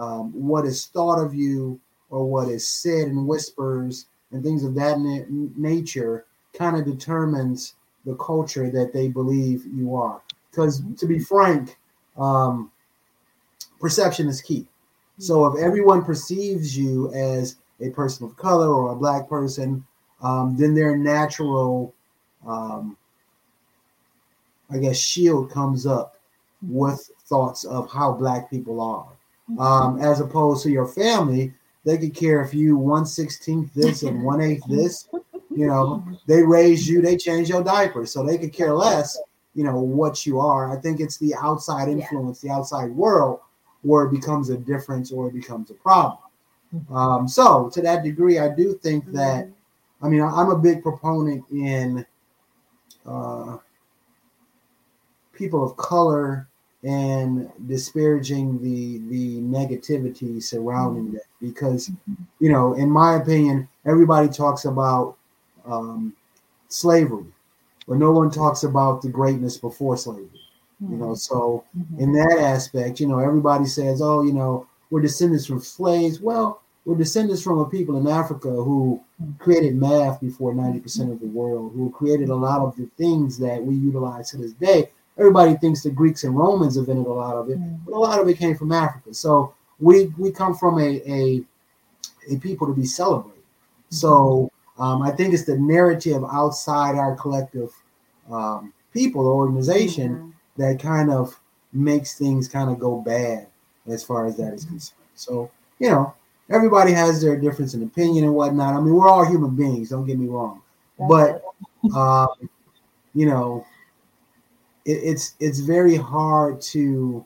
[SPEAKER 2] um, what is thought of you or what is said in whispers and things of that na- nature kind of determines the culture that they believe you are. Because to be frank, um, perception is key. So if everyone perceives you as a person of color or a black person, um, then their natural, um, I guess, shield comes up with thoughts of how black people are. Um, as opposed to your family, they could care if you one sixteenth this and one eighth this. You know, they raised you, they changed your diaper, so they could care less. You know what you are. I think it's the outside influence, the outside world, where it becomes a difference or it becomes a problem. Um, so, to that degree, I do think that. I mean, I'm a big proponent in uh, people of color and disparaging the the negativity surrounding that because you know in my opinion everybody talks about um, slavery but no one talks about the greatness before slavery you know? So
[SPEAKER 3] Mhm.
[SPEAKER 2] in that aspect you know everybody says oh you know we're descendants from slaves. Well we're descendants from a people in africa who created math before 90% of the world who created a lot of the things that we utilize to this day. Everybody thinks the greeks and romans invented a lot of it
[SPEAKER 3] Mhm.
[SPEAKER 2] but a lot of it came from africa. So we we come from a a, a people to be celebrated. So um, i think it's the narrative outside our collective um, people or organization
[SPEAKER 1] Mhm.
[SPEAKER 2] that kind of makes things kind of go bad as far as that is concerned. So, you know, everybody has their difference in opinion and whatnot. I mean, we're all human beings, don't get me wrong. But um, you know, it, it's it's very hard to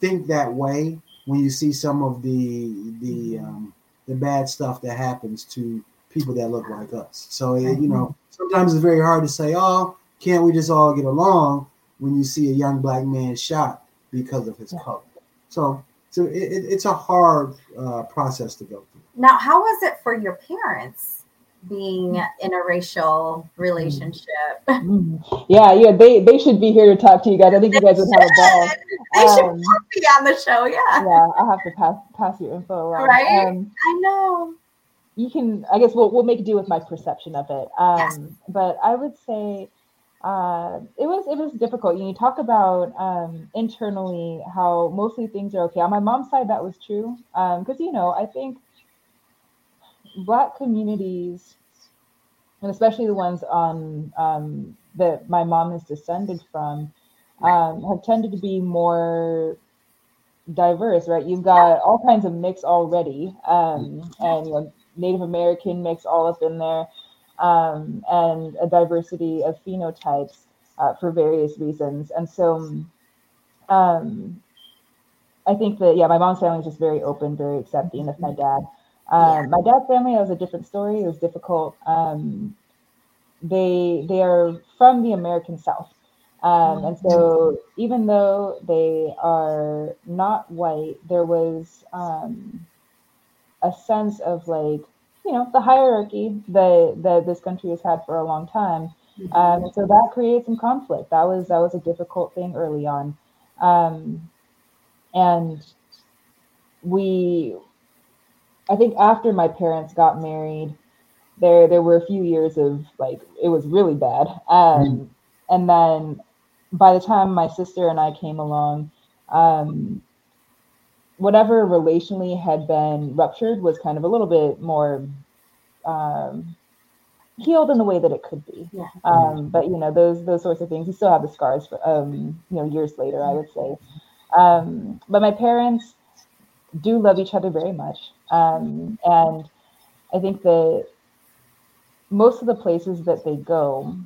[SPEAKER 2] think that way when you see some of the the um, the bad stuff that happens to people that look like us. So it, you know, sometimes it's very hard to say, "Oh, can't we just all get along?" When you see a young black man shot because of his
[SPEAKER 3] Yeah.
[SPEAKER 2] color. So so it, it, it's a hard uh, process to go through.
[SPEAKER 1] Now, how was it for your parents being in a racial relationship?
[SPEAKER 3] Mm. Yeah, yeah, they they should be here to talk to you guys. I think you guys would have a ball.
[SPEAKER 1] They should
[SPEAKER 3] Um,
[SPEAKER 1] be on the show. Yeah,
[SPEAKER 3] yeah, I'll have to pass pass your info around.
[SPEAKER 1] Right?
[SPEAKER 3] Um,
[SPEAKER 1] I know.
[SPEAKER 3] You can i guess we'll, we'll make do with my perception of it. Um
[SPEAKER 1] Yes.
[SPEAKER 3] but i would say uh it was it was difficult. You talk about um internally how mostly things are okay. On my mom's side that was true. Um because you know i think black communities and especially the ones on um that my mom is descended from um have tended to be more diverse right? You've got all kinds of mix already um and you know Native American mix all up in there, um, and a diversity of phenotypes uh, for various reasons. And so, um, I think that yeah, my mom's family is just very open, very accepting of my dad. Um,
[SPEAKER 1] Yeah.
[SPEAKER 3] My dad's family was a different story. It was difficult. Um, they they are from the American South. Um, and so, even though they are not white, there was um, a sense of like you know the hierarchy that that this country has had for a long time. Um, so that created some conflict. That was that was a difficult thing early on. Um, and we i think after my parents got married there there were a few years of like it was really bad. Um, and then by the time my sister and i came along um, whatever relationally had been ruptured was kind of a little bit more um, healed in the way that it could be.
[SPEAKER 1] Yeah.
[SPEAKER 3] Um, but you know those those sorts of things. You still have the scars for um, you know years later. I would say. Um, but my parents do love each other very much, um, and I think that most of the places that they go,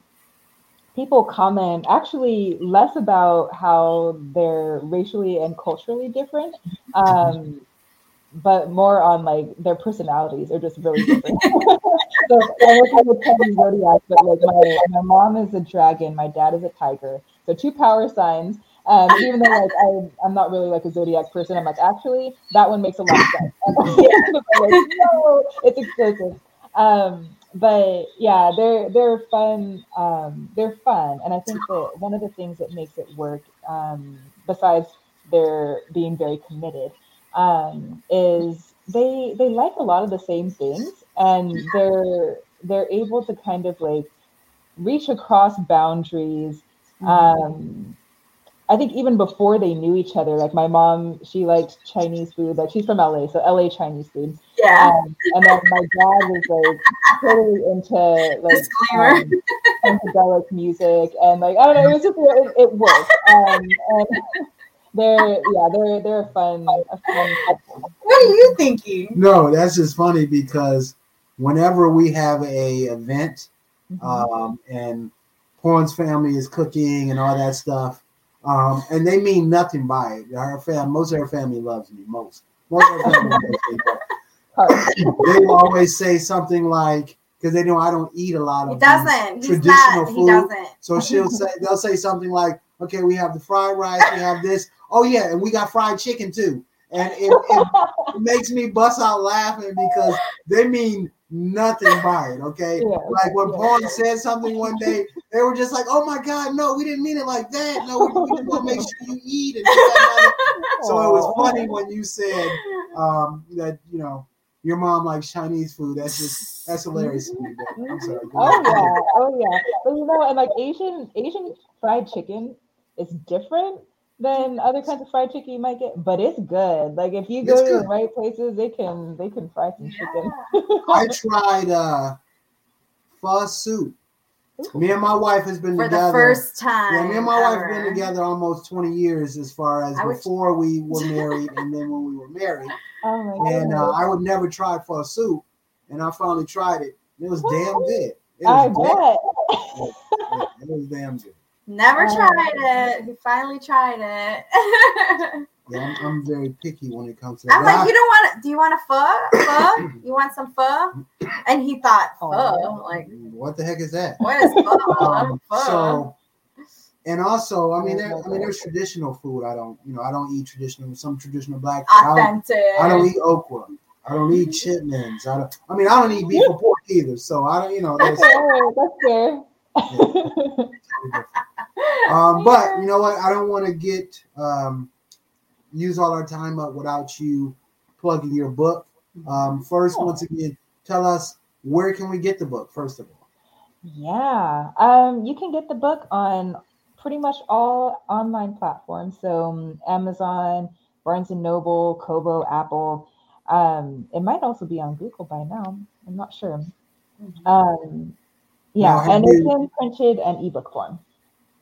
[SPEAKER 3] people comment actually less about how they're racially and culturally different, um, but more on like their personalities are just really different. so I wish I would tell you zodiac, but like my, my mom is a dragon, my dad is a tiger. So two power signs. Um, even though like I, I'm not really like a zodiac person, I'm like actually that one makes a lot of sense. Like, no, it's explosive. Um, but yeah, they're they're fun. Um, they're fun, and I think that one of the things that makes it work, um, besides their being very committed, um, is they they like a lot of the same things, and they're they're able to kind of like reach across boundaries. Um, I think even before they knew each other, like my mom, she liked Chinese food. Like she's from LA, so LA Chinese food.
[SPEAKER 1] Yeah.
[SPEAKER 3] Um, and then my dad was like totally into like
[SPEAKER 1] Disclaimer.
[SPEAKER 3] um, psychedelic music and like I don't know, it was just it, it worked. Um, and they're yeah, they're they're a fun a fun couple.
[SPEAKER 1] What are you thinking?
[SPEAKER 2] No, that's just funny because whenever we have a event
[SPEAKER 3] Mhm.
[SPEAKER 2] um, and Porn's family is cooking and all that stuff, um, and they mean nothing by it. Our fam, most of our family loves me. Most, most of our family loves me. They will always say something like, because they know I don't eat a lot of
[SPEAKER 1] He
[SPEAKER 2] these
[SPEAKER 1] doesn't. He's
[SPEAKER 2] traditional
[SPEAKER 1] not. He
[SPEAKER 2] food.
[SPEAKER 1] doesn't.
[SPEAKER 2] So she'll say they'll say something like, "Okay, we have the fried rice, we have this. Oh yeah, and we got fried chicken too." And it, it, it makes me bust out laughing because they mean nothing by it. Okay,
[SPEAKER 3] Yeah,
[SPEAKER 2] like when
[SPEAKER 3] yeah.
[SPEAKER 2] Paul said something one day, they were just like, "Oh my God, no, we didn't mean it like that. No, we, we just want to make sure you eat." And this, that, and that." so it was funny when you said um, that you know your mom likes Chinese food. That's just that's hilarious to me. I'm sorry.
[SPEAKER 3] Oh yeah, oh yeah. But you know, and like Asian Asian fried chicken is different than other kinds of fried chicken you might get, but it's good. Like if you go
[SPEAKER 2] It's
[SPEAKER 3] to
[SPEAKER 2] good.
[SPEAKER 3] the right places, they can they can fry some chicken.
[SPEAKER 2] I tried uh pho soup Me and my wife has been
[SPEAKER 1] for
[SPEAKER 2] together.
[SPEAKER 1] the first time.
[SPEAKER 2] yeah, me and my wife have been together almost 20 years as far as
[SPEAKER 1] I would-
[SPEAKER 2] before we were married and then when we were married.
[SPEAKER 3] Oh my
[SPEAKER 2] And uh. I would never try it for a soup. And I finally tried it. It was damn good. It
[SPEAKER 3] I
[SPEAKER 2] was
[SPEAKER 3] bet.
[SPEAKER 2] damn, it was damn good.
[SPEAKER 1] Never
[SPEAKER 3] Oh.
[SPEAKER 1] tried it. He finally tried it.
[SPEAKER 2] Yeah, I'm, I'm very picky when it comes to that.
[SPEAKER 1] I'm like, you don't want it? Do you want a pho? Pho? You want some pho? And he thought, pho?
[SPEAKER 3] Oh.
[SPEAKER 1] Like,
[SPEAKER 2] what the heck is that?
[SPEAKER 1] what is pho?
[SPEAKER 2] Um,
[SPEAKER 1] pho.
[SPEAKER 2] so, and also, I mean, there, I mean, there's traditional food. I don't, you know, I don't eat traditional. Some traditional black. I don't,
[SPEAKER 1] Authentic.
[SPEAKER 2] I don't eat okra. I don't eat chitlins. I don't. I mean, I don't eat beef or pork either. So I don't, you know,
[SPEAKER 3] Okay, that's fair.
[SPEAKER 2] Um, but you know what? I don't want to get um, use all our time up without you plugging your book. Um, first, once again, tell us where can we get the book. First of all,
[SPEAKER 3] Yeah, um, you can get the book on pretty much all online platforms. So um, Amazon, Barnes and Noble, Kobo, Apple. Um, it might also be on Google by now. I'm not sure. Um, yeah,
[SPEAKER 2] Now,
[SPEAKER 3] and it's in printed and ebook form.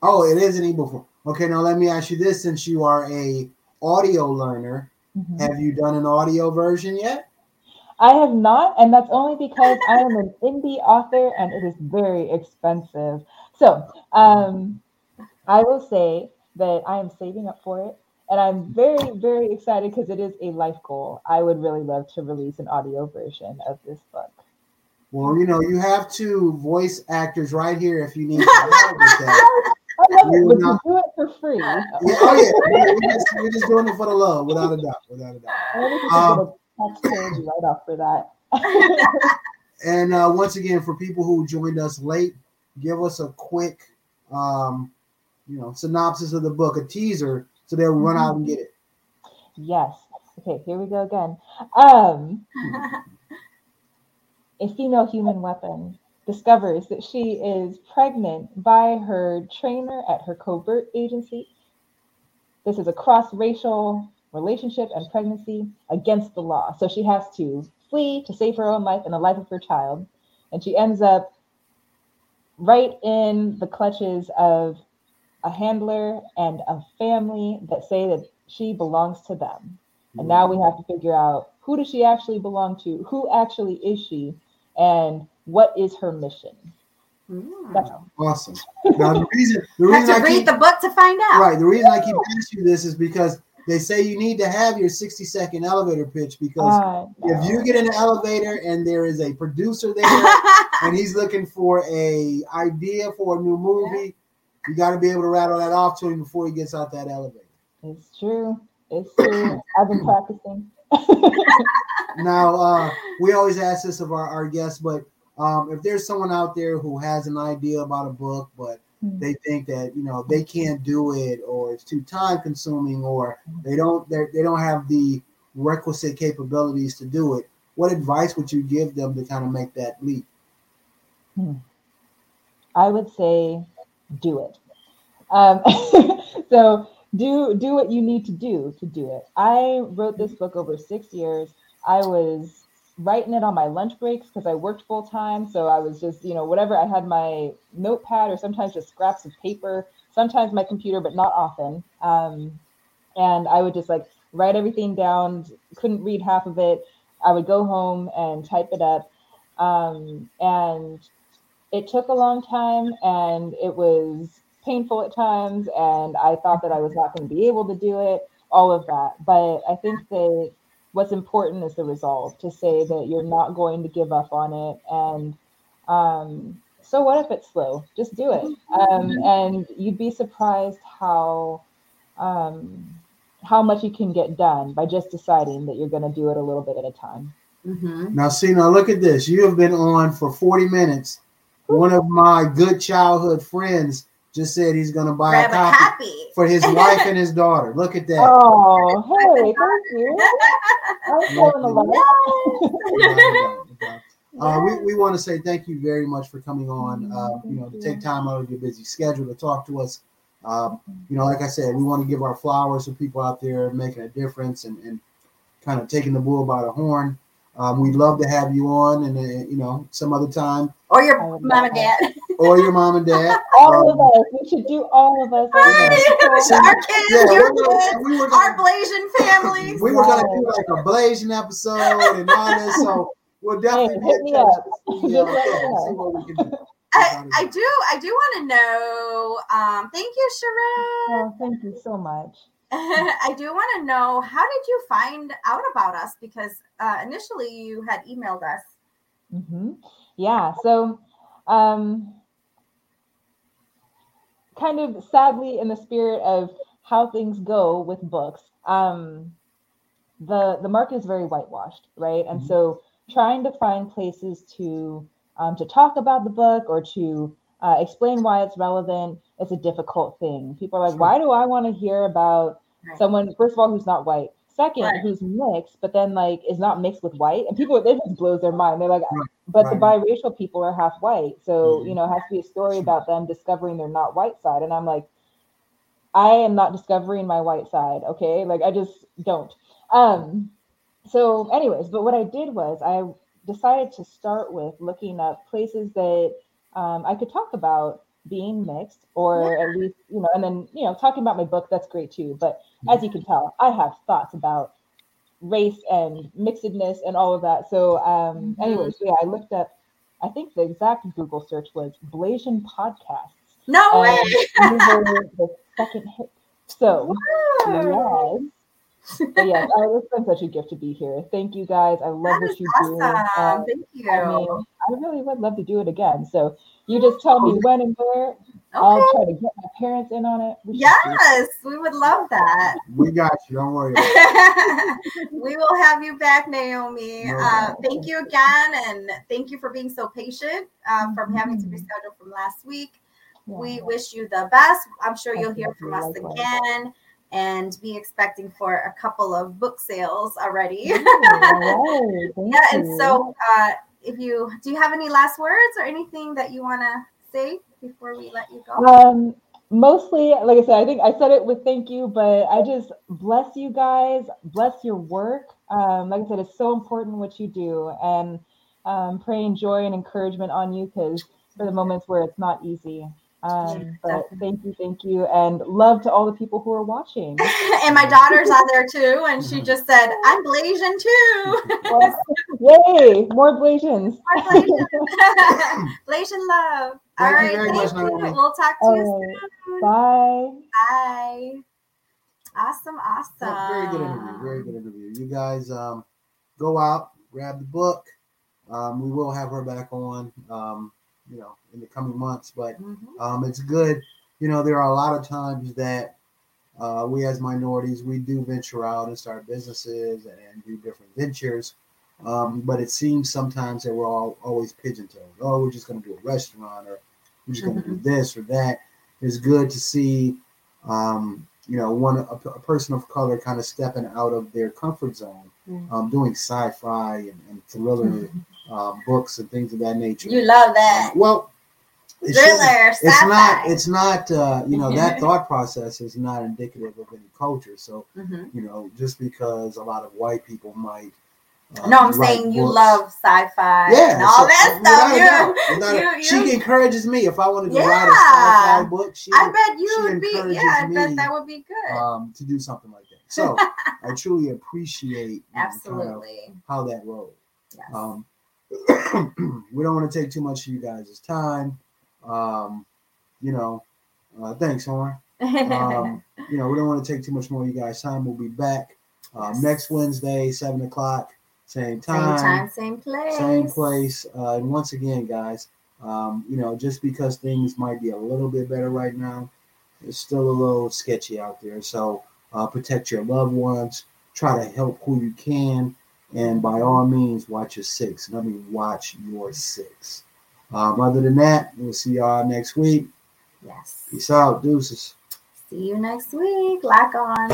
[SPEAKER 2] oh, it is an ebook. form. Okay, now let me ask you this: since you are a audio learner,
[SPEAKER 3] Mhm.
[SPEAKER 2] have you done an audio version yet?
[SPEAKER 3] I have not, and that's only because I am an indie author and it is very expensive. So, um, I will say that I am saving up for it, and I'm very, very excited because it is a life goal. I would really love to release an audio version of this book.
[SPEAKER 2] Well, you know, you have two voice actors right here if you need some help with that.
[SPEAKER 3] I love it. Would
[SPEAKER 2] not-
[SPEAKER 3] do it for free?
[SPEAKER 2] Yeah, oh yeah, we're just, we're just doing it for the love, without a doubt, without a doubt.
[SPEAKER 3] I wonder if you
[SPEAKER 2] Um,
[SPEAKER 3] could get a tax code right off for that.
[SPEAKER 2] And uh, once again, for people who joined us late, give us a quick, um, you know, synopsis of the book, a teaser, so they'll run out and get it.
[SPEAKER 3] yes. Okay, here we go again. Um, a female human weapon discovers that she is pregnant by her trainer at her covert agency. This is a cross racial relationship and pregnancy against the law. So she has to flee to save her own life and the life of her child. And she ends up right in the clutches of a handler and a family that say that she belongs to them. And now we have to figure out who does she actually belong to? Who actually is she? And what is her mission? That's.
[SPEAKER 2] Awesome. Now the reason, the
[SPEAKER 1] You have
[SPEAKER 2] reason
[SPEAKER 1] to
[SPEAKER 2] I
[SPEAKER 1] read
[SPEAKER 2] keep,
[SPEAKER 1] the book to find out.
[SPEAKER 2] right, the reason I keep asking you this is because they say you need to have your sixty second elevator pitch because
[SPEAKER 3] Uh,
[SPEAKER 2] if you get in an elevator and there is a producer there and he's looking for a idea for a new movie, you got to be able to rattle that off to him before he gets out that elevator.
[SPEAKER 3] It's true. It's true. I've been practicing.
[SPEAKER 2] Now, uh, we always ask this of our, our guests, but um, if there's someone out there who has an idea about a book, but
[SPEAKER 3] Hmm.
[SPEAKER 2] they think that you know they can't do it, or it's too time consuming, or they don't they don't have the requisite capabilities to do it, what advice would you give them to kind of make that leap?
[SPEAKER 3] I would say do it. Um, so do do what you need to do to do it. I wrote this book over six years. I was writing it on my lunch breaks because I worked full time. So I was just, you know, whatever I had my notepad or sometimes just scraps of paper, sometimes my computer, but not often. Um, and I would just like write everything down, couldn't read half of it. I would go home and type it up. Um, and it took a long time and it was painful at times. And I thought that I was not going to be able to do it, all of that. But I think that what's important is the resolve to say that you're not going to give up on it. And um, so, what if it's slow? Just do it. Um, and you'd be surprised how. Um, how much you can get done by just deciding that you're going to do it a little bit at a time.
[SPEAKER 1] Mhm.
[SPEAKER 2] Now, see, now look at this. You have been on for 40 minutes. One of my good childhood friends just said he's going to buy
[SPEAKER 1] Grab
[SPEAKER 2] a
[SPEAKER 1] a
[SPEAKER 2] copy
[SPEAKER 1] copy.
[SPEAKER 2] for his wife and his daughter. Look at that.
[SPEAKER 3] Oh, hey, thank you. I'm feeling.
[SPEAKER 2] Uh, we, we want to say thank you very much for coming on. Uh, you know, to take time out of your busy schedule to talk to us. Um, you know, like I said, we want to give our flowers to people out there making a difference and, and kind of taking the bull by the horn. Um, we'd love to have you on, and uh, you know, some other time,
[SPEAKER 1] Or your
[SPEAKER 3] I
[SPEAKER 1] mom and dad.
[SPEAKER 2] or your mom and dad.
[SPEAKER 3] All
[SPEAKER 2] Um,
[SPEAKER 3] of us. We should do all of us.
[SPEAKER 1] Right. Our kids,
[SPEAKER 2] Yeah,
[SPEAKER 1] your
[SPEAKER 2] we were-
[SPEAKER 1] kids,
[SPEAKER 2] we were
[SPEAKER 1] our
[SPEAKER 2] gonna-
[SPEAKER 1] Blasian families.
[SPEAKER 2] we were gonna do like a Blasian episode and all this, so we'll definitely
[SPEAKER 3] Hey, hit me up.
[SPEAKER 2] see, uh,
[SPEAKER 3] let me
[SPEAKER 2] yeah,
[SPEAKER 3] know.
[SPEAKER 2] see what we can do.
[SPEAKER 1] I, I do I do want to know. Um, thank you, Sharon.
[SPEAKER 3] Oh, thank you so much.
[SPEAKER 1] I do want to know how did you find out about us? Because uh, initially you had emailed us.
[SPEAKER 3] hmm Yeah. So, um, kind of sadly, in the spirit of how things go with books, um, the the market is very whitewashed, right? And
[SPEAKER 2] Mhm.
[SPEAKER 3] so, trying to find places to um, to talk about the book or to uh, explain why it's relevant. It's a difficult thing. People are like, "Why do I want to hear about
[SPEAKER 1] Right.
[SPEAKER 3] someone first of all who's not white? Second
[SPEAKER 1] Right.
[SPEAKER 3] who's mixed but then like is not mixed with white? And people it just blows their mind. They're like
[SPEAKER 2] Right,
[SPEAKER 3] but the biracial people are half white so
[SPEAKER 2] Mhm.
[SPEAKER 3] you know it has to be a story about them discovering their not white side. And i'm like i am not discovering my white side okay? Like i just don't. Um so anyways but what i did was i decided to start with looking up places that um, i could talk about being mixed or at least you know and then you know talking about my book that's great too. But as you can tell i have thoughts about race and mixedness and all of that. So um
[SPEAKER 1] Mhm.
[SPEAKER 3] anyways yeah i looked up i think the exact google search was blasian podcasts.
[SPEAKER 1] No way.
[SPEAKER 3] we were the second hit. So yes but yes I, it's been such a gift to be here thank you guys i love
[SPEAKER 1] That
[SPEAKER 3] what
[SPEAKER 1] is
[SPEAKER 3] you
[SPEAKER 1] awesome.
[SPEAKER 3] do Uh,
[SPEAKER 1] Thank you.
[SPEAKER 3] I mean, I really would love to do it again. So you just tell me when and where. I'll try to get my parents in on it. We should do it.
[SPEAKER 1] Yes, we would love that.
[SPEAKER 2] We got you. Don't worry.
[SPEAKER 1] We will have you back, Naomi.
[SPEAKER 2] No
[SPEAKER 1] Uh, thank you again, and thank you for being so patient uh, from having to
[SPEAKER 3] Mhm.
[SPEAKER 1] reschedule from last week.
[SPEAKER 3] Yeah.
[SPEAKER 1] We wish you the best. I'm sure you'll
[SPEAKER 3] Thank
[SPEAKER 1] hear from us
[SPEAKER 3] likewise.
[SPEAKER 1] again and be expecting for a couple of book sales already.
[SPEAKER 3] Ooh, all right.
[SPEAKER 1] Yeah, and
[SPEAKER 3] you.
[SPEAKER 1] so uh, if you do you have any last words or anything that you want to say before we let you go?
[SPEAKER 3] Um, mostly, like I said, I think I said it with thank you, but I just bless you guys, bless your work. Um, like I said, it's so important what you do, and um, praying joy and encouragement on you because for the moments where it's not easy. Um, but thank you, thank you, and love to all the people who are watching.
[SPEAKER 1] and my daughter's on there too, and she just said, "I'm Blasian too."
[SPEAKER 3] Yay! More Blasians.
[SPEAKER 1] More Blasian. Blasian love.
[SPEAKER 2] Thank
[SPEAKER 1] All
[SPEAKER 2] you
[SPEAKER 1] thank
[SPEAKER 2] much,
[SPEAKER 1] you.
[SPEAKER 2] Naomi.
[SPEAKER 1] We'll talk to
[SPEAKER 3] All
[SPEAKER 1] you
[SPEAKER 3] right.
[SPEAKER 1] soon.
[SPEAKER 3] Bye.
[SPEAKER 1] Bye. Awesome, awesome.
[SPEAKER 2] Yeah, very good interview. Very good interview. You guys um, go out, grab the book. Um, we will have her back on, um, you know, in the coming months. But
[SPEAKER 1] Mhm.
[SPEAKER 2] um, it's good. You know, there are a lot of times that uh, we as minorities we do venture out and start businesses and do different ventures. Um, but it seems sometimes that we're all always pigeon-toed. Oh, we're just going to do a restaurant, or we're just going to do this or that. It's good to see, um, you know, one a, a person of color kind of stepping out of their comfort zone, um, doing sci-fi and, and thriller um, books and things of that nature.
[SPEAKER 1] You love that.
[SPEAKER 2] Well, it shouldn't-
[SPEAKER 1] Thriller,
[SPEAKER 2] it's not it's not uh, you know that thought process is not indicative of any culture so
[SPEAKER 1] Mhm.
[SPEAKER 2] you know just because a lot of white people might uh,
[SPEAKER 1] No, I'm saying you
[SPEAKER 2] books-
[SPEAKER 1] love sci-fi
[SPEAKER 2] yeah
[SPEAKER 1] and all
[SPEAKER 2] so-
[SPEAKER 1] that stuff.
[SPEAKER 2] a
[SPEAKER 1] You-
[SPEAKER 2] doubt, without a-
[SPEAKER 1] you-
[SPEAKER 2] she
[SPEAKER 1] you-
[SPEAKER 2] encourages me if i wanted to write a sci-fi book she
[SPEAKER 1] I bet you would be. Yeah, I bet that would be good.
[SPEAKER 2] um, to do something like that so i truly appreciate you know, kind of
[SPEAKER 1] Absolutely.
[SPEAKER 2] how that rolls
[SPEAKER 1] Yes.
[SPEAKER 2] Um, we don't want to take too much of you guys' time. Um, you know, uh, thanks, Horn. Um, you know, we don't want to take too much more of you guys' time. We'll be back um,
[SPEAKER 1] Yes.
[SPEAKER 2] next Wednesday, seven o'clock, same
[SPEAKER 1] same
[SPEAKER 2] time,
[SPEAKER 1] time, same place.
[SPEAKER 2] same place. Uh, and once again, guys, um, you know, just because things might be a little bit better right now, it's still a little sketchy out there. So uh, protect your loved ones. Try to help who you can, and by all means, watch your six. Let me watch your six. Um, other than that, we'll see y'all next week.
[SPEAKER 1] Yes.
[SPEAKER 2] Peace out. Deuces.
[SPEAKER 1] See you next week. Lock on.